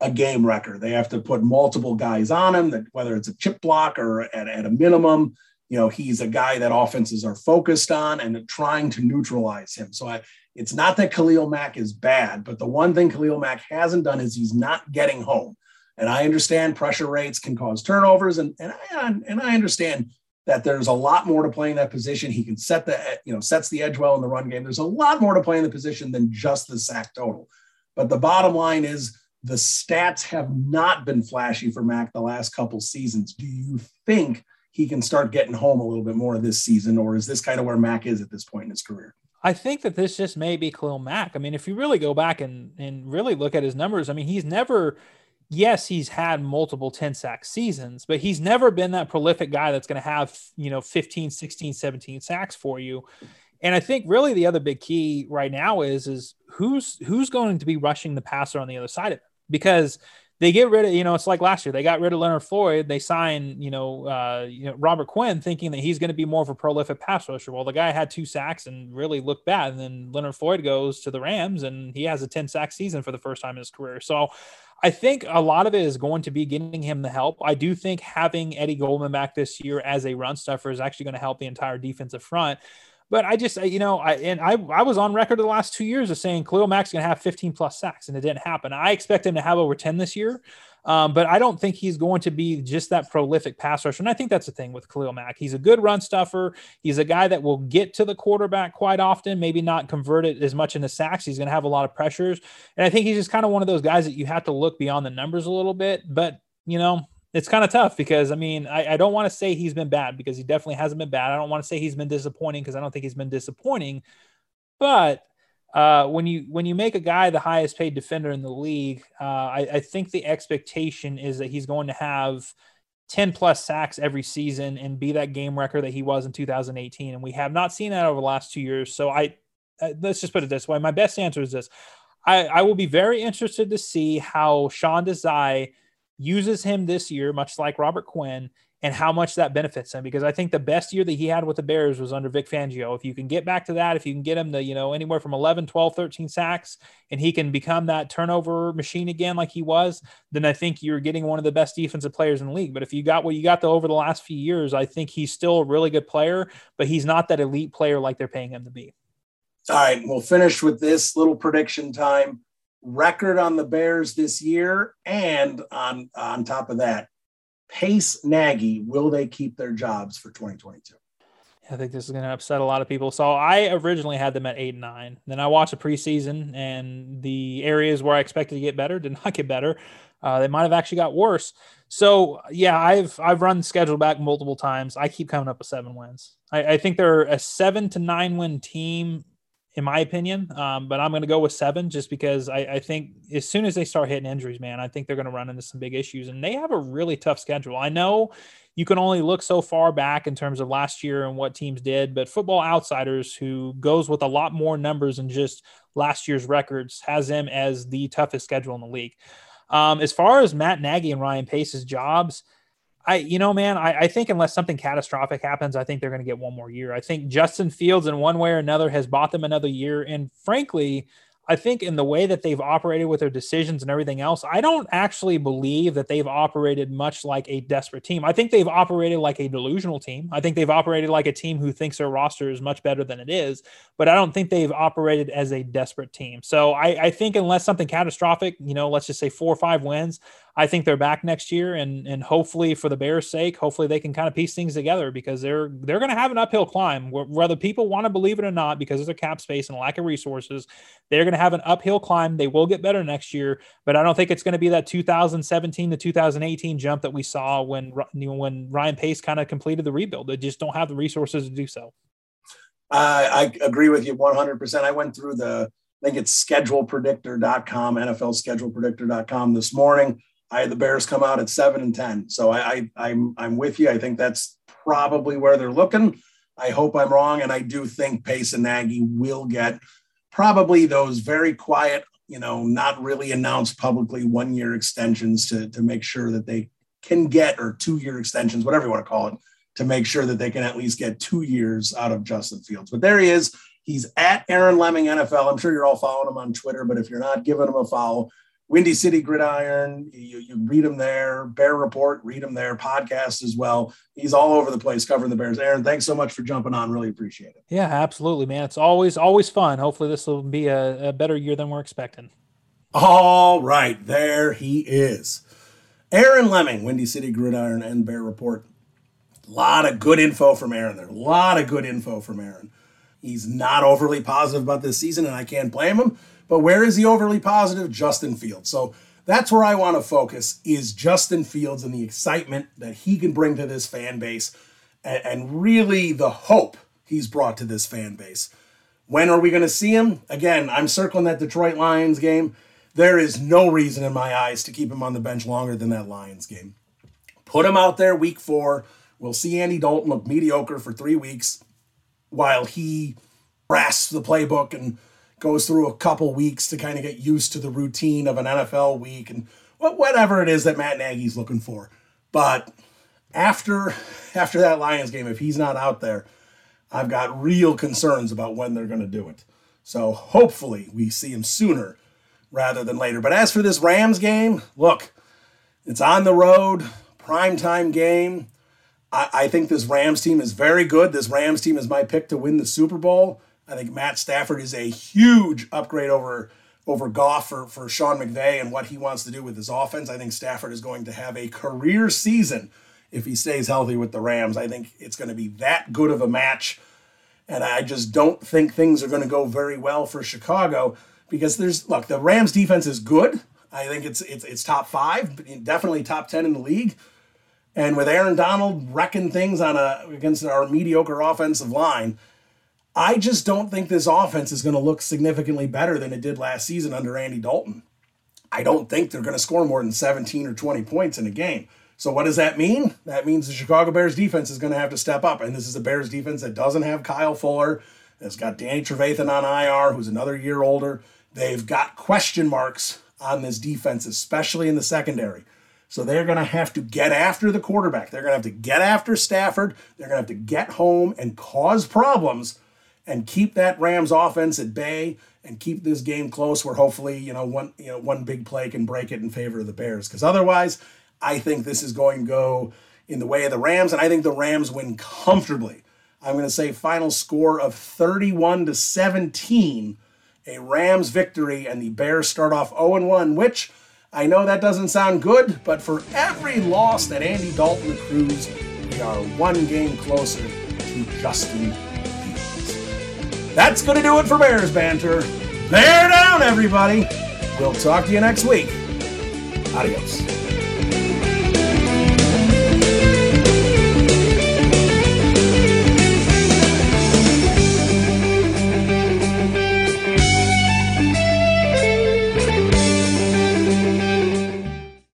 a game wrecker. They have to put multiple guys on him, that whether it's a chip block or at, at a minimum, you know, he's a guy that offenses are focused on and trying to neutralize him. So I, it's not that Khalil Mack is bad, but the one thing Khalil Mack hasn't done is he's not getting home. And I understand pressure rates can cause turnovers, and and I, and I understand that there's a lot more to playing that position. He can set the you know sets the edge well in the run game. There's a lot more to play in the position than just the sack total. But the bottom line is the stats have not been flashy for Mack the last couple seasons. Do you think he can start getting home a little bit more this season, or is this kind of where Mack is at this point in his career? I think that this just may be Khalil Mack. I mean, if you really go back and and really look at his numbers, I mean, he's never yes, he's had multiple 10 sack seasons, but he's never been that prolific guy that's going to have, you know, 15, 16, 17 sacks for you. And I think really the other big key right now is is who's who's going to be rushing the passer on the other side of it because they get rid of, you know, it's like last year. They got rid of Leonard Floyd. They signed, you know, uh, you know, Robert Quinn, thinking that he's going to be more of a prolific pass rusher. Well, the guy had two sacks and really looked bad. And then Leonard Floyd goes to the Rams and he has a 10 sack season for the first time in his career. So I think a lot of it is going to be getting him the help. I do think having Eddie Goldman back this year as a run stuffer is actually going to help the entire defensive front. But I just, you know, I and I I was on record the last two years of saying Khalil Mack's going to have 15 plus sacks, and it didn't happen. I expect him to have over 10 this year. Um, but I don't think he's going to be just that prolific pass rusher. And I think that's the thing with Khalil Mack. He's a good run stuffer. He's a guy that will get to the quarterback quite often, maybe not convert it as much into sacks. He's going to have a lot of pressures. And I think he's just kind of one of those guys that you have to look beyond the numbers a little bit. But, you know, it's kind of tough because I mean, I, I don't want to say he's been bad because he definitely hasn't been bad. I don't want to say he's been disappointing because I don't think he's been disappointing. But uh, when you when you make a guy the highest paid defender in the league, uh, I, I, think the expectation is that he's going to have 10 plus sacks every season and be that game record that he was in 2018. And we have not seen that over the last two years. So I uh, let's just put it this way: my best answer is this. I, I will be very interested to see how Sean Desai uses him this year, much like Robert Quinn, and how much that benefits him. Because I think the best year that he had with the Bears was under Vic Fangio. If you can get back to that, if you can get him to, you know, anywhere from 11, 12, 13 sacks, and he can become that turnover machine again like he was, then I think you're getting one of the best defensive players in the league. But if you got what you got the, over the last few years, I think he's still a really good player, but he's not that elite player like they're paying him to be. All right, we'll finish with this little prediction time record on the Bears this year, and on on top of that, Pace Nagy, will they keep their jobs for 2022? I think this is going to upset a lot of people. So I originally had them at eight and nine. Then I watched a preseason, and the areas where I expected to get better did not get better. Uh, they might have actually got worse. So yeah, I've I've run the schedule back multiple times. I keep coming up with seven wins. I, I think they're a seven to nine win team in my opinion. Um, but I'm going to go with seven just because I, I, think as soon as they start hitting injuries, man, I think they're going to run into some big issues. And they have a really tough schedule. I know you can only look so far back in terms of last year and what teams did, but Football Outsiders, who goes with a lot more numbers than just last year's records, has them as the toughest schedule in the league. Um, as far as Matt Nagy and Ryan Pace's jobs, I, you know, man, I, I think unless something catastrophic happens, I think they're going to get one more year. I think Justin Fields, in one way or another, has bought them another year. And frankly, I think in the way that they've operated with their decisions and everything else, I don't actually believe that they've operated much like a desperate team. I think they've operated like a delusional team. I think they've operated like a team who thinks their roster is much better than it is, but I don't think they've operated as a desperate team. So I, I think unless something catastrophic, you know, let's just say four or five wins, I think they're back next year, and and hopefully for the Bears' sake, hopefully they can kind of piece things together because they're they're going to have an uphill climb, whether people want to believe it or not, because of a cap space and lack of resources. They're going to have an uphill climb. They will get better next year, but I don't think it's going to be that 2017 to 2018 jump that we saw when when Ryan Pace kind of completed the rebuild. They just don't have the resources to do so. I agree with you 100%. I went through the I think it's schedulepredictor.com, NFL schedulepredictor.com this morning. I had the Bears come out at seven and ten. So I, I I'm I'm with you. I think that's probably where they're looking. I hope I'm wrong, and I do think Pace and Nagy will get probably those very quiet, you know, not really announced publicly one year extensions to to make sure that they can get or two year extensions, whatever you want to call it, to make sure that they can at least get two years out of Justin Fields. But there he is. He's at Aaron Leming NFL. I'm sure you're all following him on Twitter, but if you're not, giving him a follow. Windy City Gridiron. You, you read him there. Bear Report, read him there. Podcast as well. He's all over the place covering the Bears. Aaron, thanks so much for jumping on. Really appreciate it. Yeah, absolutely, man. It's always always fun. Hopefully, this will be a, a better year than we're expecting. All right, there he is. Aaron Leming, Windy City Gridiron and Bear Report. A lot of good info from Aaron there. A lot of good info from Aaron. He's not overly positive about this season, and I can't blame him. But where is the overly positive? Justin Fields. So that's where I want to focus is Justin Fields and the excitement that he can bring to this fan base and, and really the hope he's brought to this fan base. When are we going to see him? Again, I'm circling that Detroit Lions game. There is no reason in my eyes to keep him on the bench longer than that Lions game. Put him out there week four. We'll see Andy Dalton look mediocre for three weeks while he grasps the playbook and goes through a couple weeks to kind of get used to the routine of an NFL week and whatever it is that Matt Nagy's looking for. But after after that Lions game, if he's not out there, I've got real concerns about when they're going to do it. So hopefully we see him sooner rather than later. But as for this Rams game, look, it's on the road, primetime game. I, I think this Rams team is very good. This Rams team is my pick to win the Super Bowl. I think Matt Stafford is a huge upgrade over over Goff for, for Sean McVay and what he wants to do with his offense. I think Stafford is going to have a career season if he stays healthy with the Rams. I think it's going to be that good of a match. And I just don't think things are going to go very well for Chicago because there's look, the Rams defense is good. I think it's it's it's top five, definitely top ten in the league. And with Aaron Donald wrecking things on a against our mediocre offensive line, I just don't think this offense is going to look significantly better than it did last season under Andy Dalton. I don't think they're going to score more than 17 or 20 points in a game. So what does that mean? That means the Chicago Bears defense is going to have to step up. And this is a Bears defense that doesn't have Kyle Fuller. It's got Danny Trevathan on IR, who's another year older. They've got question marks on this defense, especially in the secondary. So they're going to have to get after the quarterback. They're going to have to get after Stafford. They're going to have to get home and cause problems and keep that Rams offense at bay and keep this game close where hopefully, you know, one you know, one big play can break it in favor of the Bears. Because otherwise, I think this is going to go in the way of the Rams, and I think the Rams win comfortably. I'm going to say final score of 31 to 17, a Rams victory, and the Bears start off 0 1, which I know that doesn't sound good, but for every loss that Andy Dalton accrues, we are one game closer to Justin that's going to do it for Bears Banter. Bear down, everybody. We'll talk to you next week. Adios.